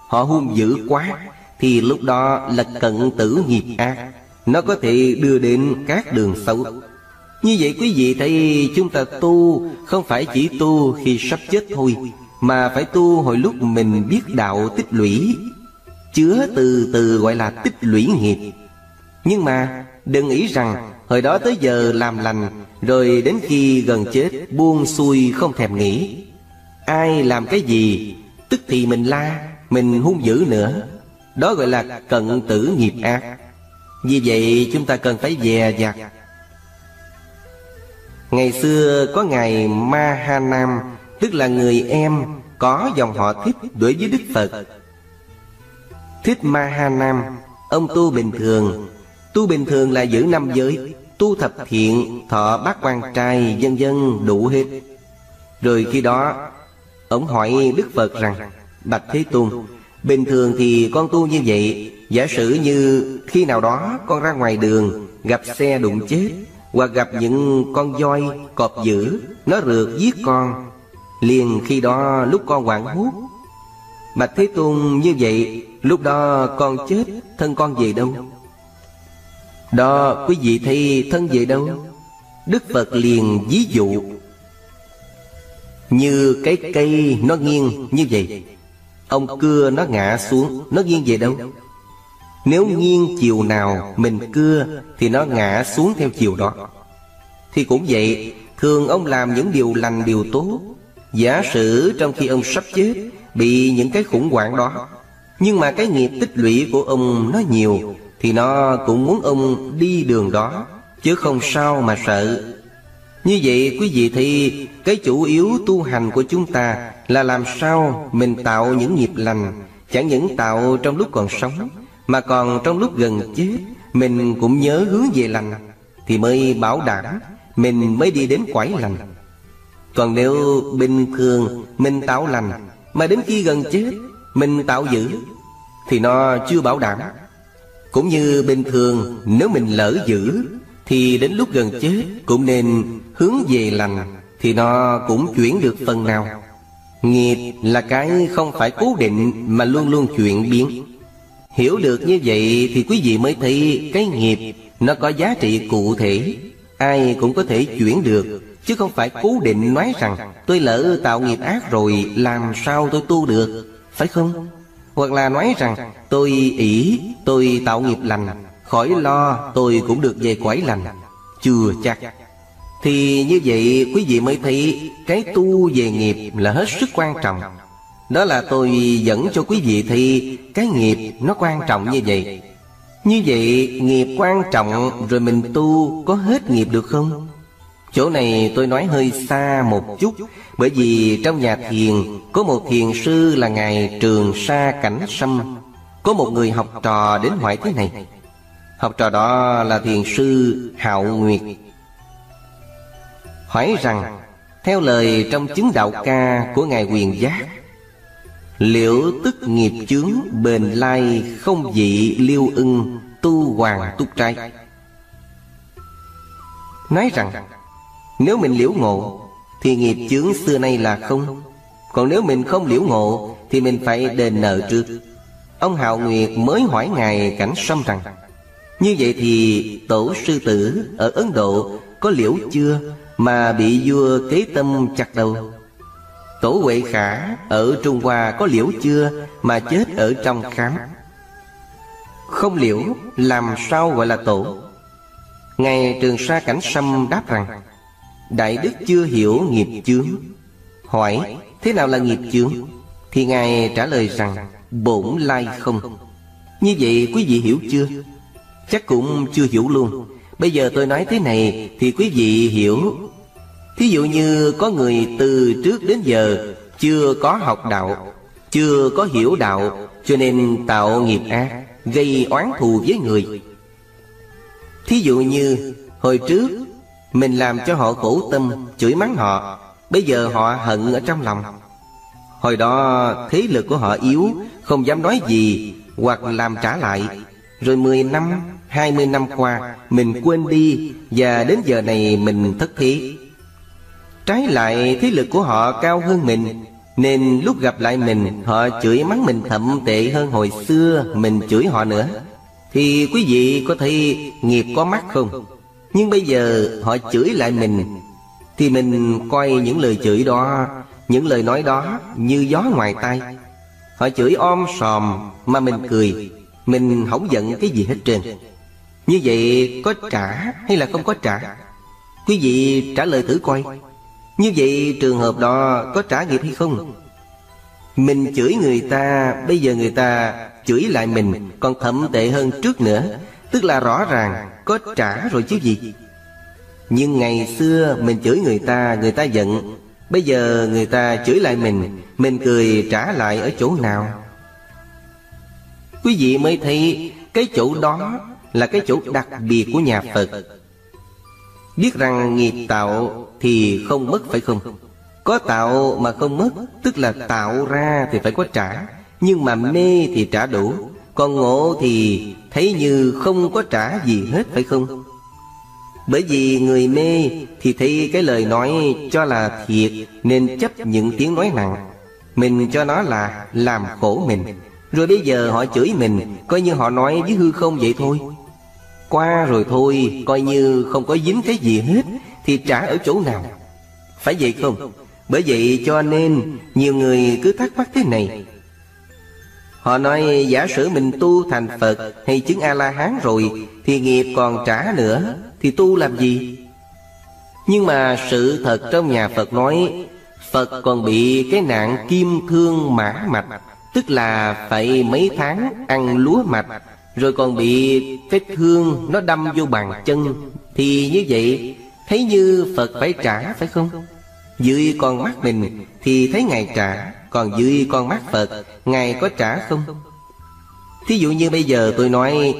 Họ hung dữ quá, Thì lúc đó là cận tử nghiệp ác. Nó có thể đưa đến các đường xấu. Như vậy quý vị thấy chúng ta tu Không phải chỉ tu khi sắp chết thôi, Mà phải tu hồi lúc mình biết đạo tích lũy. Chứa từ từ gọi là tích lũy nghiệp. Nhưng mà, đừng nghĩ rằng Hồi đó tới giờ làm lành, Rồi đến khi gần chết, Buông xuôi không thèm nghĩ. Ai làm cái gì, Tức thì mình la, Mình hung dữ nữa. Đó gọi là cận tử nghiệp ác. Vì vậy chúng ta cần phải dè dặt. Ngày xưa có ngài Ma Ha Nam Tức là người em, Có dòng họ thích đối với Đức Phật. Thích Ma Ha Nam. Ông tu bình thường. Tu bình thường là giữ năm giới Tu thập thiện Thọ bát quan trai Dân dân đủ hết. Rồi khi đó Ông hỏi Đức Phật rằng Bạch Thế Tôn Bình thường thì con tu như vậy Giả sử như khi nào đó con ra ngoài đường Gặp xe đụng chết Hoặc gặp những con voi, cọp dữ Nó rượt giết con Liền khi đó lúc con hoảng hốt Bạch Thế Tôn như vậy Lúc đó con chết, Thân con về đâu đó, quý vị thấy thân về đâu Đức Phật liền ví dụ. Như cái cây nó nghiêng như vậy, Ông cưa nó ngã xuống, Nó nghiêng về đâu Nếu nghiêng chiều nào mình cưa, Thì nó ngã xuống theo chiều đó. Thì cũng vậy, Thường ông làm những điều lành, điều tốt. Giả sử trong khi ông sắp chết, Bị những cái khủng hoảng đó nhưng mà cái nghiệp tích lũy của ông nó nhiều, thì nó cũng muốn ông đi đường đó, Chứ không sao mà sợ. Như vậy, quý vị thì, Cái chủ yếu tu hành của chúng ta Là làm sao mình tạo những nghiệp lành, Chẳng những tạo trong lúc còn sống, Mà còn trong lúc gần chết, Mình cũng nhớ hướng về lành, Thì mới bảo đảm Mình mới đi đến quải lành. Còn nếu bình thường Mình tạo lành, Mà đến khi gần chết mình tạo giữ Thì nó chưa bảo đảm. Cũng như bình thường Nếu mình lỡ giữ, Thì đến lúc gần chết Cũng nên hướng về lành, Thì nó cũng chuyển được phần nào. Nghiệp là cái không phải cố định Mà luôn luôn chuyển biến. Hiểu được như vậy thì quý vị mới thấy Cái nghiệp nó có giá trị cụ thể. Ai cũng có thể chuyển được, Chứ không phải cố định nói rằng, Tôi lỡ tạo nghiệp ác rồi, Làm sao tôi tu được? Phải không? Hoặc là nói rằng, Tôi ỷ tôi tạo nghiệp lành, Khỏi lo, tôi cũng được về quải lành, Chưa chắc. Thì như vậy, quý vị mới thấy Cái tu về nghiệp là hết sức quan trọng. Đó là tôi dẫn cho quý vị thì Cái nghiệp nó quan trọng như vậy. Như vậy, nghiệp quan trọng Rồi mình tu có hết nghiệp được không? Chỗ này tôi nói hơi xa một chút, Bởi vì trong nhà thiền, Có một thiền sư là Ngài Trường Sa Cảnh Sâm. Có một người học trò đến hỏi thế này. Học trò đó là thiền sư Hạo Nguyệt. Hỏi rằng, Theo lời trong chứng đạo ca của Ngài Quyền Giác, Liệu tức nghiệp chướng bền lai không dị liêu ưng tu hoàng túc trai? Nói rằng nếu mình liễu ngộ, Thì nghiệp chướng xưa nay là không. Còn nếu mình không liễu ngộ, Thì mình phải đền nợ trước. Ông Hạo Nguyệt mới hỏi Ngài Cảnh Sâm rằng, Như vậy thì tổ sư tử ở Ấn Độ có liễu chưa Mà bị vua kế tâm chặt đầu? Tổ Huệ Khả ở Trung Hoa có liễu chưa Mà chết ở trong khám? Không liễu, làm sao gọi là tổ? Ngài Trường Sa Cảnh Sâm đáp rằng Đại Đức chưa hiểu nghiệp chướng. Hỏi, thế nào là nghiệp chướng? Thì Ngài trả lời rằng, Bổn lai không. Như vậy quý vị hiểu chưa? Chắc cũng chưa hiểu luôn. Bây giờ tôi nói thế này Thì quý vị hiểu. Thí dụ như có người từ trước đến giờ Chưa có học đạo, Chưa có hiểu đạo, Cho nên tạo nghiệp ác, Gây oán thù với người. Thí dụ như, Hồi trước mình làm cho họ khổ tâm Chửi mắng họ. Bây giờ họ hận ở trong lòng. Hồi đó thế lực của họ yếu Không dám nói gì Hoặc làm trả lại. Rồi 10 năm, 20 năm qua Mình quên đi Và đến giờ này mình thất thế. Trái lại thế lực của họ cao hơn mình Nên lúc gặp lại mình Họ chửi mắng mình thậm tệ hơn hồi xưa Mình chửi họ nữa. Thì quý vị có thấy nghiệp có mắt không? Nhưng bây giờ họ chửi lại mình, Thì mình coi những lời chửi đó, Những lời nói đó như gió ngoài tai. Họ chửi om sòm mà mình cười, Mình không giận cái gì hết trơn. Như vậy có trả hay là không có trả? Quý vị trả lời thử coi. Như vậy trường hợp đó có trả nghiệp hay không? Mình chửi người ta, Bây giờ người ta chửi lại mình, Còn thậm tệ hơn trước nữa Tức là rõ ràng, có trả rồi chứ gì. Nhưng ngày xưa mình chửi người ta Người ta giận. Bây giờ người ta chửi lại mình Mình cười trả lại ở chỗ nào? Quý vị mới thấy, Cái chỗ đó là cái chỗ đặc biệt của nhà Phật. Biết rằng nghiệp tạo thì không mất phải không? Có tạo mà không mất, Tức là tạo ra thì phải có trả. Nhưng mà mê thì trả đủ. Còn ngộ thì thấy như không có trả gì hết, phải không? Bởi vì người mê thì thấy cái lời nói cho là thiệt, Nên chấp những tiếng nói nặng. Mình cho nó là làm khổ mình. Rồi bây giờ họ chửi mình, Coi như họ nói với hư không vậy thôi. Qua rồi thôi, Coi như không có dính cái gì hết, Thì trả ở chỗ nào? Phải vậy không? Bởi vậy cho nên Nhiều người cứ thắc mắc thế này. Họ nói, giả sử mình tu thành Phật Hay chứng A-la-hán rồi, Thì nghiệp còn trả nữa, Thì tu làm gì? Nhưng mà sự thật trong nhà Phật nói, Phật còn bị cái nạn kim thương mã mạch, Tức là phải mấy tháng ăn lúa mạch, Rồi còn bị vết thương nó đâm vô bàn chân. Thì như vậy, Thấy như Phật phải trả, phải không? Dưới con mắt mình Thì thấy Ngài trả. Còn dưới con mắt Phật, Ngài có trả không? Thí dụ như bây giờ tôi nói,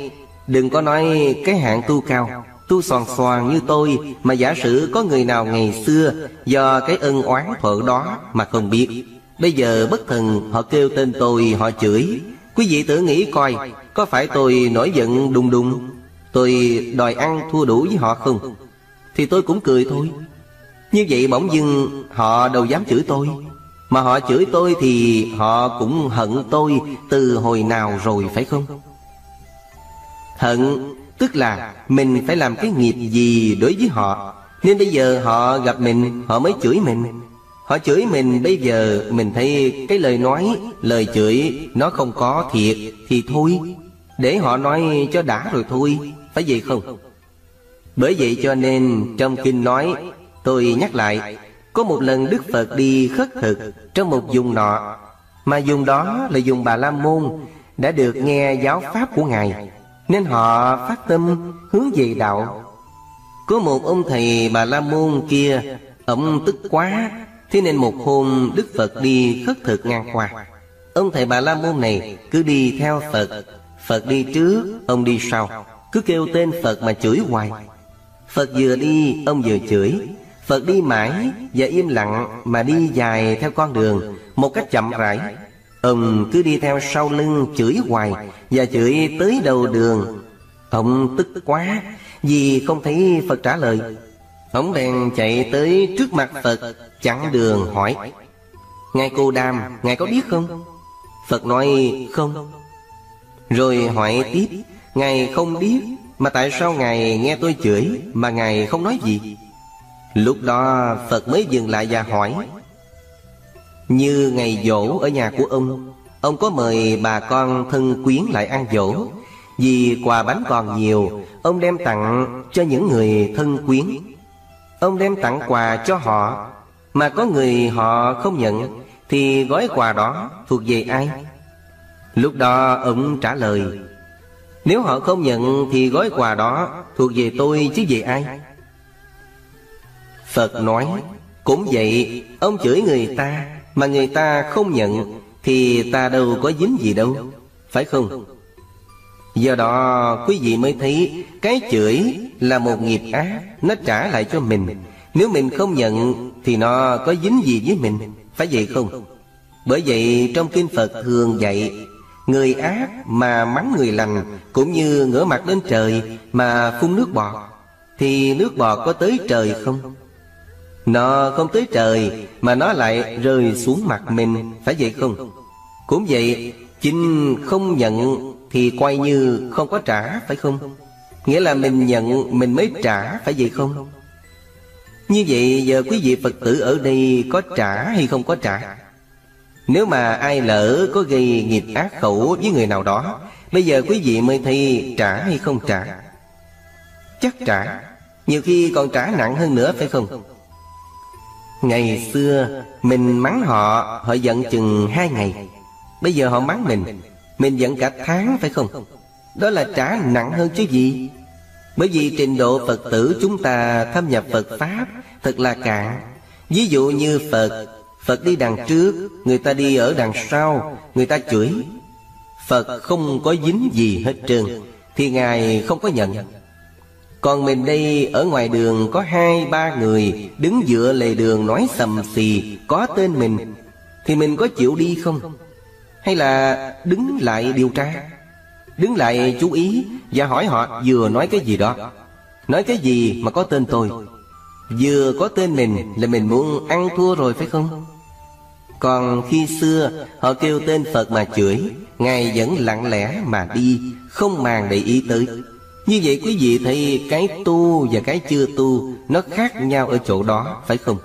Đừng có nói cái hạng tu cao, Tu soàn soàn như tôi, Mà giả sử có người nào ngày xưa Do cái ân oán thuận đó Mà không biết, Bây giờ bất thần họ kêu tên tôi Họ chửi. Quý vị tự nghĩ coi, Có phải tôi nổi giận đùng đùng, Tôi đòi ăn thua đủ với họ không? Thì tôi cũng cười thôi. Như vậy bỗng dưng họ đâu dám chửi tôi. Mà họ chửi tôi thì họ cũng hận tôi Từ hồi nào rồi, phải không? Hận tức là mình phải làm cái nghiệp gì đối với họ. Nên bây giờ họ gặp mình, họ mới chửi mình. Họ chửi mình, bây giờ mình thấy cái lời nói, Lời chửi nó không có thiệt Thì thôi. Để họ nói cho đã rồi thôi, Phải vậy không? Bởi vậy cho nên trong kinh nói, Tôi nhắc lại có một lần Đức Phật đi khất thực Trong một vùng nọ. Mà dùng đó là dùng Bà La Môn Đã được nghe giáo pháp của Ngài Nên họ phát tâm hướng về đạo. Có một ông thầy Bà La Môn kia Ông tức quá Thế nên một hôm Đức Phật đi khất thực ngang qua. Ông thầy Bà La Môn này cứ đi theo Phật. Phật đi trước, ông đi sau. Cứ kêu tên Phật mà chửi hoài. Phật vừa đi, ông vừa chửi. Phật đi mãi và im lặng mà đi dài theo con đường Một cách chậm rãi. Ông cứ đi theo sau lưng chửi hoài Và chửi tới đầu đường. Ông tức quá Vì không thấy Phật trả lời. Ông bèn chạy tới trước mặt Phật, Chặn đường hỏi, Ngài Cô Đàm, Ngài có biết không? Phật nói, không. Rồi hỏi tiếp, Ngài không biết Mà tại sao Ngài nghe tôi chửi Mà Ngài không nói gì? Lúc đó Phật mới dừng lại và hỏi, Như ngày dỗ ở nhà của ông Ông có mời bà con thân quyến lại ăn dỗ Vì quà bánh còn nhiều, Ông đem tặng cho những người thân quyến Ông đem tặng quà cho họ, Mà có người họ không nhận, Thì gói quà đó thuộc về ai? Lúc đó ông trả lời, Nếu họ không nhận thì gói quà đó thuộc về tôi chứ về ai? Phật nói, Cũng vậy, Ông chửi người ta Mà người ta không nhận, Thì ta đâu có dính gì đâu, Phải không? Do đó, quý vị mới thấy Cái chửi là một nghiệp ác, Nó trả lại cho mình. Nếu mình không nhận, Thì nó có dính gì với mình, Phải vậy không? Bởi vậy, trong Kinh Phật thường dạy, Người ác mà mắng người lành, Cũng như ngửa mặt lên trời Mà phun nước bọt, Thì nước bọt có tới trời không? Nó không tới trời Mà nó lại rơi xuống mặt mình, Phải vậy không? Cũng vậy, Chính không nhận thì quay như không có trả, phải không? Nghĩa là mình nhận, mình mới trả, phải vậy không? Như vậy, giờ quý vị Phật tử ở đây có trả hay không có trả? Nếu mà ai lỡ có gây nghiệp ác khẩu với người nào đó, Bây giờ quý vị mới thi trả hay không trả? Chắc trả. Nhiều khi còn trả nặng hơn nữa, phải không? Ngày xưa, Mình mắng họ Họ giận chừng hai ngày. Bây giờ họ mắng mình mình giận cả tháng, phải không? Đó là trả nặng hơn chứ gì? Bởi vì trình độ Phật tử chúng ta thâm nhập Phật Pháp Thật là cạn. Ví dụ như Phật Phật đi đằng trước, Người ta đi ở đằng sau, Người ta chửi. Phật không có dính gì hết trơn, Thì Ngài không có nhận. Còn mình đây, ở ngoài đường Có hai, ba người Đứng dựa lề đường nói sầm xì, Có tên mình, Thì mình có chịu đi không? Hay là đứng lại điều tra? Đứng lại chú ý Và hỏi họ vừa nói cái gì đó. Nói cái gì mà có tên tôi? Vừa có tên mình là mình muốn ăn thua rồi phải không? Còn khi xưa, họ kêu tên Phật mà chửi, Ngài vẫn lặng lẽ mà đi, Không màng để ý tới. Như vậy quý vị thấy cái tu và cái chưa tu Nó khác nhau ở chỗ đó phải không?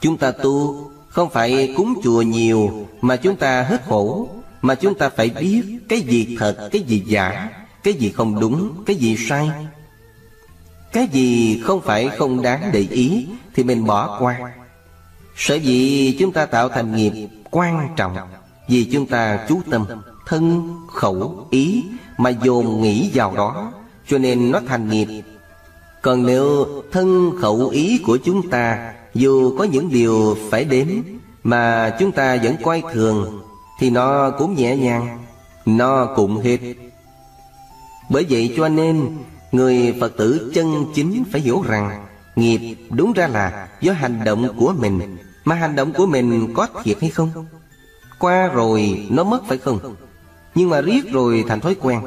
Chúng ta tu không phải cúng chùa nhiều Mà chúng ta hết khổ Mà chúng ta phải biết Cái gì thật, cái gì giả Cái gì không đúng, cái gì sai. Cái gì không phải không đáng để ý Thì mình bỏ qua. Sở dĩ chúng ta tạo thành nghiệp quan trọng Vì chúng ta chú tâm. Thân, khẩu, ý Mà dồn nghĩ vào đó Cho nên nó thành nghiệp. Còn nếu thân khẩu ý của chúng ta Dù có những điều phải đến Mà chúng ta vẫn coi thường Thì nó cũng nhẹ nhàng Nó cũng hết. Bởi vậy cho nên Người Phật tử chân chính phải hiểu rằng Nghiệp đúng ra là do hành động của mình Mà hành động của mình có thiệt hay không? Qua rồi nó mất phải không? Nhưng mà riết rồi thành thói quen.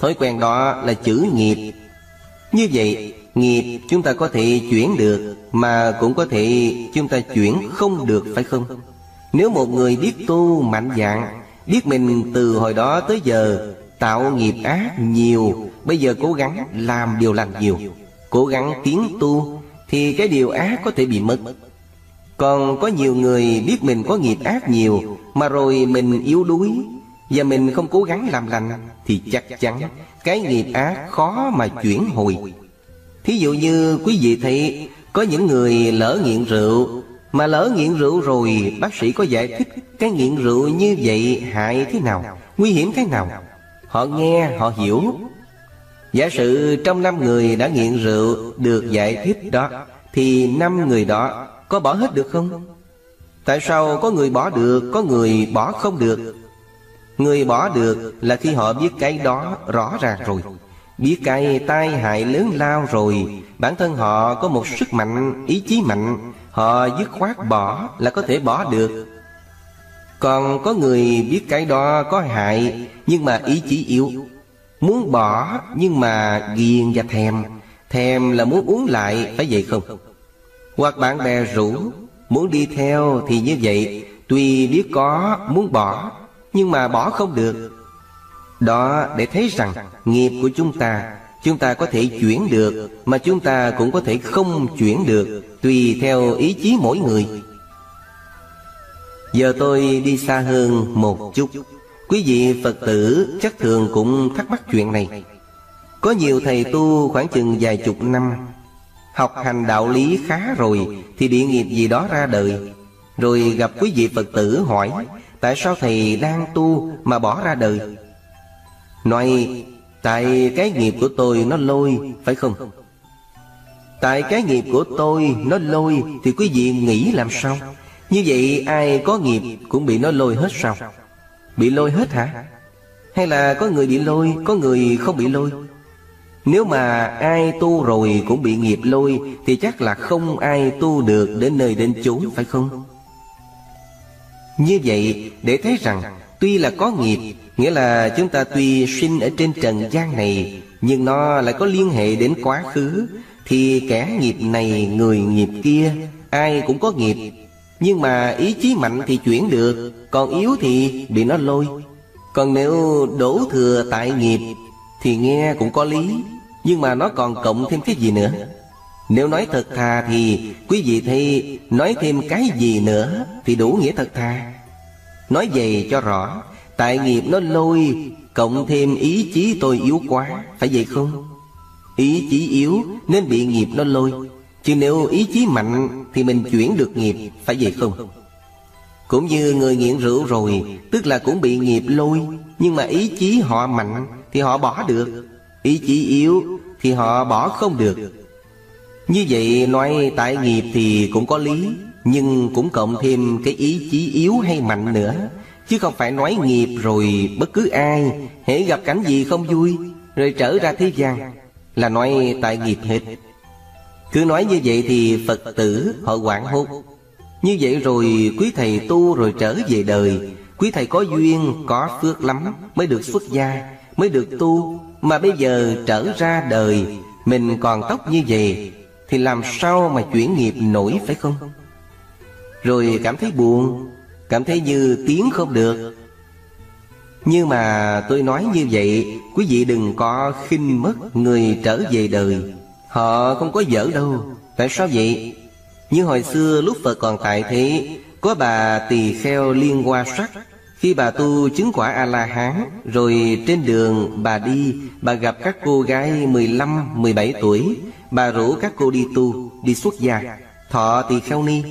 Thói quen đó là chữ nghiệp. Như vậy, Nghiệp chúng ta có thể chuyển được, Mà cũng có thể chúng ta chuyển không được, phải không? Nếu một người biết tu mạnh dạng, Biết mình từ hồi đó tới giờ Tạo nghiệp ác nhiều, Bây giờ cố gắng làm điều lành nhiều, Cố gắng tiến tu, Thì cái điều ác có thể bị mất. Còn có nhiều người biết mình có nghiệp ác nhiều, Mà rồi mình yếu đuối và mình không cố gắng làm lành Thì chắc chắn Cái nghiệp ác khó mà chuyển hồi. Thí dụ như quý vị thấy Có những người lỡ nghiện rượu, Mà lỡ nghiện rượu rồi Bác sĩ có giải thích Cái nghiện rượu như vậy hại thế nào, Nguy hiểm thế nào? Họ nghe, họ hiểu. Giả sử trong năm người đã nghiện rượu Được giải thích đó, Thì năm người đó có bỏ hết được không? Tại sao có người bỏ được, Có người bỏ không được? Người bỏ được là khi họ biết cái đó rõ ràng rồi. Biết cái tai hại lớn lao rồi Bản thân họ có một sức mạnh, ý chí mạnh. Họ dứt khoát bỏ là có thể bỏ được. Còn có người biết cái đó có hại Nhưng mà ý chí yếu. Muốn bỏ nhưng mà ghiền và thèm. Thèm là muốn uống lại phải vậy không? Hoặc bạn bè rủ Muốn đi theo thì như vậy. Tuy biết có muốn bỏ nhưng mà bỏ không được. Đó, để thấy rằng Nghiệp của chúng ta Chúng ta có thể chuyển được, Mà chúng ta cũng có thể không chuyển được, Tùy theo ý chí mỗi người. Giờ tôi đi xa hơn một chút. Quý vị Phật tử chắc thường cũng thắc mắc chuyện này. Có nhiều thầy tu khoảng chừng vài chục năm, Học hành đạo lý khá rồi Thì địa nghiệp gì đó ra đời. Rồi gặp quý vị Phật tử hỏi Tại sao thầy đang tu mà bỏ ra đời? Nói, Tại cái nghiệp của tôi nó lôi, Phải không? Tại cái nghiệp của tôi nó lôi Thì quý vị nghĩ làm sao? Như vậy ai có nghiệp cũng bị nó lôi hết sao? Bị lôi hết hả? Hay là có người bị lôi, Có người không bị lôi? Nếu mà ai tu rồi cũng bị nghiệp lôi Thì chắc là không ai tu được đến nơi đến chốn, phải không? Như vậy, để thấy rằng, Tuy là có nghiệp, Nghĩa là chúng ta tuy sinh ở trên trần gian này, Nhưng nó lại có liên hệ đến quá khứ, Thì kẻ nghiệp này, người nghiệp kia, Ai cũng có nghiệp. Nhưng mà ý chí mạnh thì chuyển được, Còn yếu thì bị nó lôi. Còn nếu đổ thừa tại nghiệp, Thì nghe cũng có lý, Nhưng mà nó còn cộng thêm cái gì nữa? Nếu nói thật thà thì, Quý vị thi nói thêm cái gì nữa Thì đủ nghĩa thật thà Nói vậy cho rõ, Tại nghiệp nó lôi, Cộng thêm ý chí tôi yếu quá, Phải vậy không? Ý chí yếu nên bị nghiệp nó lôi, Chứ nếu ý chí mạnh Thì mình chuyển được nghiệp, Phải vậy không? Cũng như người nghiện rượu rồi, Tức là cũng bị nghiệp lôi, Nhưng mà ý chí họ mạnh Thì họ bỏ được Ý chí yếu thì họ bỏ không được như vậy nói tại nghiệp thì cũng có lý Nhưng cũng cộng thêm cái ý chí yếu hay mạnh nữa. Chứ không phải nói nghiệp rồi bất cứ ai hễ gặp cảnh gì không vui Rồi trở ra thế gian Là nói tại nghiệp hết. Cứ nói như vậy thì Phật tử họ quảng hốt. Như vậy rồi quý thầy tu rồi trở về đời. Quý thầy có duyên, có phước lắm Mới được xuất gia, mới được tu. Mà bây giờ trở ra đời Mình còn tóc như vậy thì làm sao mà chuyển nghiệp nổi phải không? Rồi cảm thấy buồn, Cảm thấy như tiếng không được. Nhưng mà tôi nói như vậy, Quý vị đừng có khinh mất người trở về đời. Họ không có dở đâu, Tại sao vậy? Như hồi xưa lúc Phật còn tại thế, Có bà tỳ kheo liên hoa sắc khi bà tu chứng quả A-la-hán Rồi trên đường bà đi Bà gặp các cô gái 15, 17 tuổi. Bà rủ các cô đi tu Đi xuất gia. Thọ tỳ kheo ni.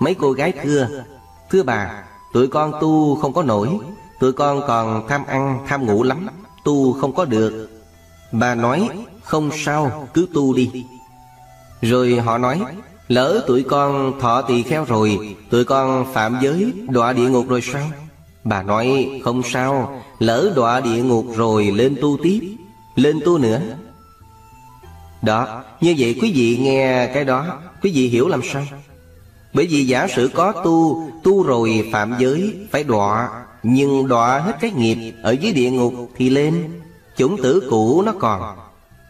Mấy cô gái thưa Thưa bà Tụi con tu không có nổi. Tụi con còn tham ăn tham ngủ lắm. Tu không có được. Bà nói không sao cứ tu đi. Rồi họ nói Lỡ tụi con thọ tỳ kheo rồi Tụi con phạm giới đọa địa ngục rồi sao? Bà nói, không sao, Lỡ đọa địa ngục rồi lên tu tiếp, Lên tu nữa. Đó, Như vậy quý vị nghe cái đó, Quý vị hiểu làm sao? Bởi vì giả sử có tu Tu rồi phạm giới, Phải đọa, Nhưng đọa hết cái nghiệp Ở dưới địa ngục thì lên, Chủng tử cũ nó còn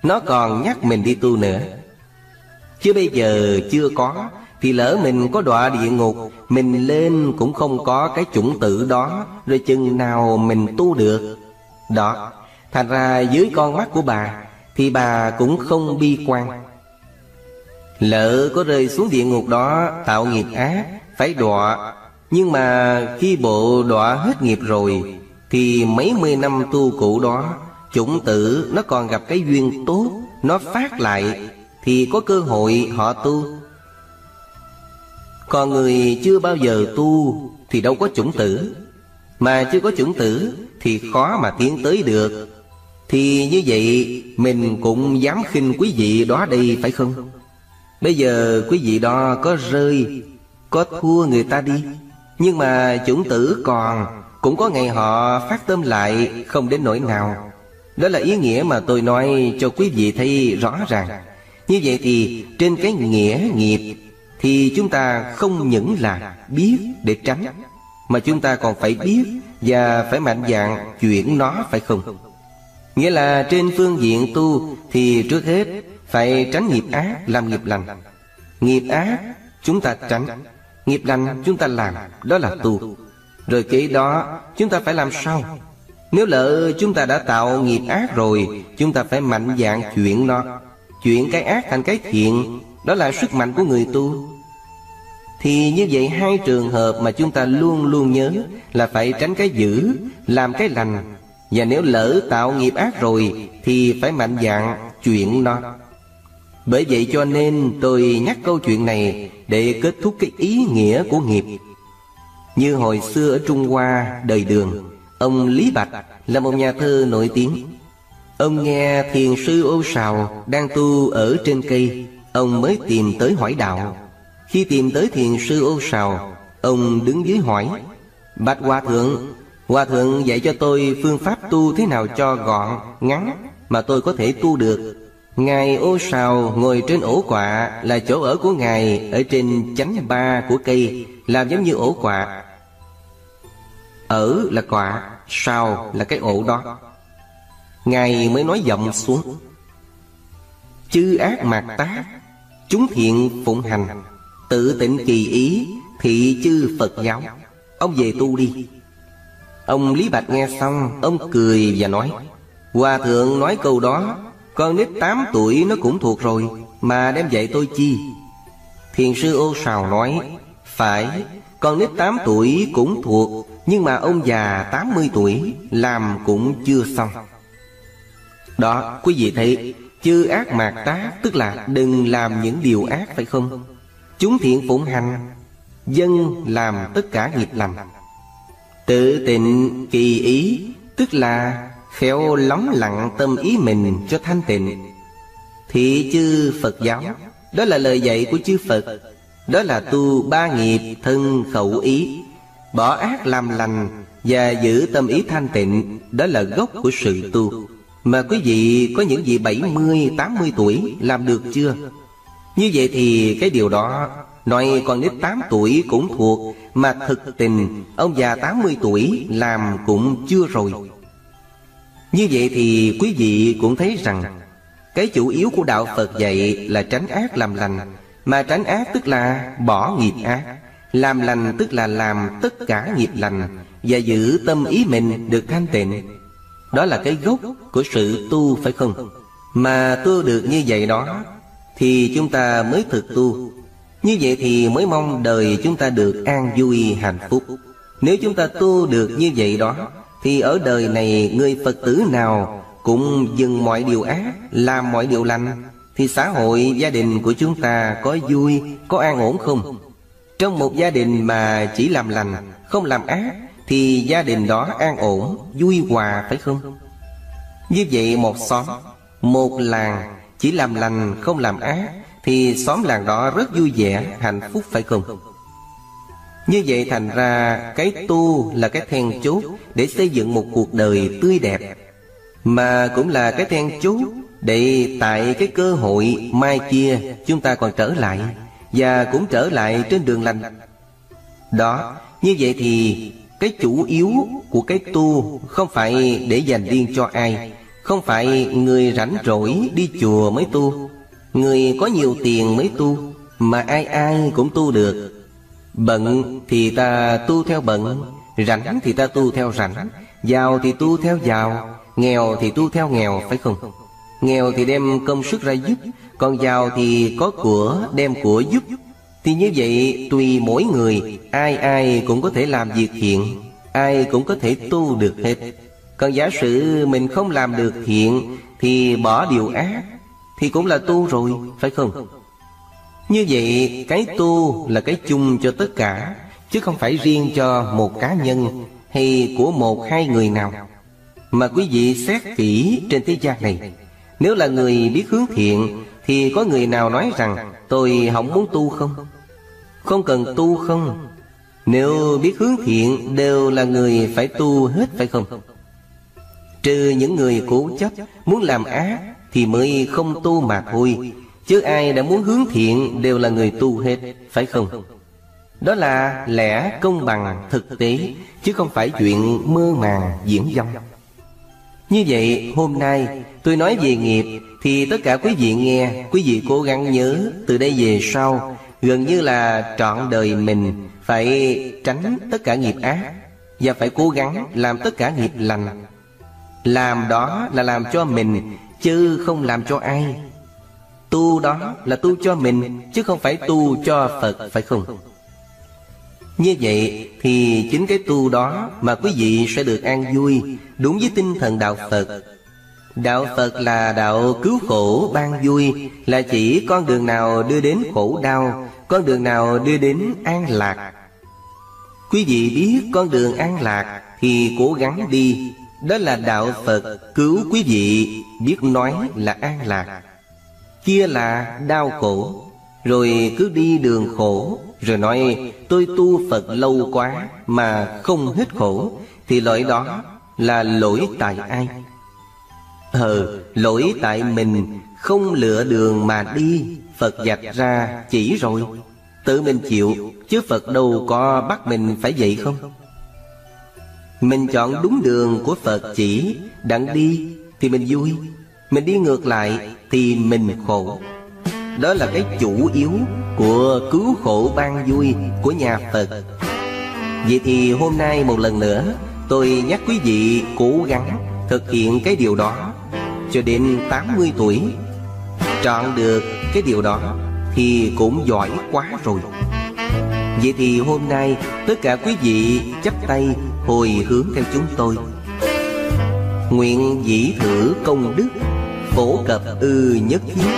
Nó còn nhắc mình đi tu nữa. Chứ bây giờ chưa có thì lỡ mình có đọa địa ngục, Mình lên cũng không có cái chủng tử đó, Rồi chừng nào mình tu được. Đó, Thành ra dưới con mắt của bà, Thì bà cũng không bi quan. Lỡ có rơi xuống địa ngục đó, Tạo nghiệp ác, Phải đọa. Nhưng mà khi bộ đọa hết nghiệp rồi, Thì mấy mươi năm tu cũ đó, Chủng tử nó còn gặp cái duyên tốt, Nó phát lại, Thì có cơ hội họ tu. Còn người chưa bao giờ tu Thì đâu có chủng tử. Mà chưa có chủng tử Thì khó mà tiến tới được. Thì như vậy Mình cũng dám khinh quý vị đó đây, phải không? Bây giờ quý vị đó có rơi, Có thua người ta đi. Nhưng mà chủng tử còn, Cũng có ngày họ phát tâm lại Không đến nỗi nào. Đó là ý nghĩa mà tôi nói cho quý vị thấy rõ ràng. Như vậy thì trên cái nghĩa nghiệp thì chúng ta không những là biết để tránh, Mà chúng ta còn phải biết Và phải mạnh dạn chuyển nó, phải không? Nghĩa là trên phương diện tu Thì trước hết phải tránh nghiệp ác làm nghiệp lành. Nghiệp ác chúng ta tránh, Nghiệp lành chúng ta làm, Đó là tu. Rồi kế đó chúng ta phải làm sao? Nếu lỡ chúng ta đã tạo nghiệp ác rồi, Chúng ta phải mạnh dạn chuyển nó. Chuyển cái ác thành cái thiện đó là sức mạnh của người tu. Thì như vậy hai trường hợp mà chúng ta luôn luôn nhớ Là phải tránh cái dữ, Làm cái lành. Và nếu lỡ tạo nghiệp ác rồi, Thì phải mạnh dạng chuyển nó. Bởi vậy cho nên tôi nhắc câu chuyện này Để kết thúc cái ý nghĩa của nghiệp. Như hồi xưa ở Trung Hoa đời đường, Ông Lý Bạch là một nhà thơ nổi tiếng. Ông nghe thiền sư ô sào đang tu ở trên cây. Ông mới tìm tới hỏi đạo. Khi tìm tới thiền sư ô sào Ông đứng dưới hỏi Bạch Hòa Thượng Hòa Thượng dạy cho tôi phương pháp tu thế nào cho gọn, ngắn Mà tôi có thể tu được. Ngài ô sào ngồi trên ổ quạ Là chỗ ở của Ngài Ở trên chánh ba của cây Làm giống như ổ quạ. Ở là quạ Sào là cái ổ đó. Ngài mới nói giọng xuống Chư ác mạt tác Chúng thiện phụng hành. Tự tịnh kỳ ý, Thị chư Phật giáo. Ông về tu đi. Ông Lý Bạch nghe xong, Ông cười và nói, Hòa thượng nói câu đó, con nít 8 tuổi nó cũng thuộc rồi, Mà đem dạy tôi chi? Thiền sư ô sào nói, Phải, Con nít 8 tuổi cũng thuộc, Nhưng mà ông già 80 tuổi, Làm cũng chưa xong. Đó, quý vị thấy Chư ác mạt tác Tức là đừng làm những điều ác, phải không? Chúng thiện phụng hành, Dân làm tất cả nghiệp lành. Tự tịnh kỳ ý, Tức là Khéo lóng lặng tâm ý mình cho thanh tịnh. Thị chư Phật giáo, Đó là lời dạy của chư Phật. Đó là tu ba nghiệp thân khẩu ý. Bỏ ác làm lành Và giữ tâm ý thanh tịnh, Đó là gốc của sự tu. Mà quý vị có những vị 70, 80 tuổi làm được chưa? Như vậy thì cái điều đó Nói con nít 8 tuổi cũng thuộc Mà thực tình Ông già 80 tuổi làm cũng chưa rồi. Như vậy thì quý vị cũng thấy rằng Cái chủ yếu của Đạo Phật dạy là tránh ác làm lành. Mà tránh ác tức là bỏ nghiệp ác. Làm lành tức là làm tất cả nghiệp lành Và giữ tâm ý mình được thanh tịnh. Đó là cái gốc của sự tu phải không? Mà tu được như vậy đó Thì chúng ta mới thực tu. Như vậy thì mới mong đời chúng ta được an vui hạnh phúc. Nếu chúng ta tu được như vậy đó thì ở đời này người Phật tử nào Cũng dừng mọi điều ác Làm mọi điều lành Thì xã hội gia đình của chúng ta Có vui, có an ổn không? Trong một gia đình mà chỉ làm lành Không làm ác thì gia đình đó an ổn, vui hòa phải không Như vậy một xóm Một làng chỉ làm lành không làm ác Thì xóm làng đó rất vui vẻ, hạnh phúc phải không? Như vậy thành ra cái tu là cái then chốt Để xây dựng một cuộc đời tươi đẹp Mà cũng là cái then chốt Để tại cái cơ hội mai kia Chúng ta còn trở lại Và cũng trở lại trên đường lành Đó Như vậy thì cái chủ yếu của cái tu Không phải để dành riêng cho ai, Không phải người rảnh rỗi đi chùa mới tu. Người có nhiều tiền mới tu, Mà ai ai cũng tu được. Bận thì ta tu theo bận, Rảnh thì ta tu theo rảnh, Giàu thì tu theo giàu, Nghèo thì tu theo nghèo, phải không? Nghèo thì đem công sức ra giúp, Còn giàu thì có của, đem của giúp. Thì như vậy, tùy mỗi người, Ai ai cũng có thể làm việc thiện, Ai cũng có thể tu được hết. Còn giả sử mình không làm được thiện, Thì bỏ điều ác, Thì cũng là tu rồi, phải không? Như vậy, cái tu là cái chung cho tất cả, Chứ không phải riêng cho một cá nhân Hay của một hai người nào. Mà quý vị xét kỹ trên thế gian này, Nếu là người biết hướng thiện, Thì có người nào nói rằng, Tôi không muốn tu không? Không cần tu không? Nếu biết hướng thiện, Đều là người phải tu hết phải không? Trừ những người cố chấp, Muốn làm ác Thì mới không tu mà thôi. Chứ ai đã muốn hướng thiện, đều là người tu hết, Phải không? Đó là lẽ công bằng, thực tế, Chứ không phải chuyện mơ màng, diễn dông. Như vậy, hôm nay, tôi nói về nghiệp, Thì tất cả quý vị nghe, Quý vị cố gắng nhớ Từ đây về sau Gần như là trọn đời mình Phải tránh tất cả nghiệp ác Và phải cố gắng làm tất cả nghiệp lành. Làm đó là làm cho mình, Chứ không làm cho ai. Tu đó là tu cho mình, Chứ không phải tu cho Phật, phải không? Như vậy thì chính cái tu đó Mà quý vị sẽ được an vui Đúng với tinh thần Đạo Phật. Đạo Phật là đạo cứu khổ ban vui, Là chỉ con đường nào đưa đến khổ đau, Con đường nào đưa đến an lạc. Quý vị biết con đường an lạc Thì cố gắng đi, Đó là đạo Phật cứu quý vị, Biết nói là an lạc. Kia là đau khổ, Rồi cứ đi đường khổ, Rồi nói, tôi tu Phật lâu quá Mà không hết khổ, Thì lỗi đó là lỗi tại ai? Ờ lỗi tại mình, Không lựa đường mà đi. Phật dạch ra, chỉ rồi. Tự mình chịu, Chứ Phật đâu có bắt mình phải vậy không? Mình chọn đúng đường của Phật chỉ, Đặng đi, thì mình vui. Mình đi ngược lại, thì mình khổ. Đó là cái chủ yếu của cứu khổ ban vui của nhà Phật. Vậy thì hôm nay một lần nữa, Tôi nhắc quý vị cố gắng thực hiện cái điều đó. Cho đến 80 tuổi. Chọn được cái điều đó Thì cũng giỏi quá rồi. Vậy thì hôm nay Tất cả quý vị chắp tay Hồi hướng theo chúng tôi. Nguyện dĩ thử công đức Phổ cập ư nhất thiết,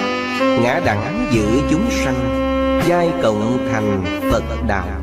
Ngã đẳng giữ chúng sanh, Giai cộng thành Phật đạo.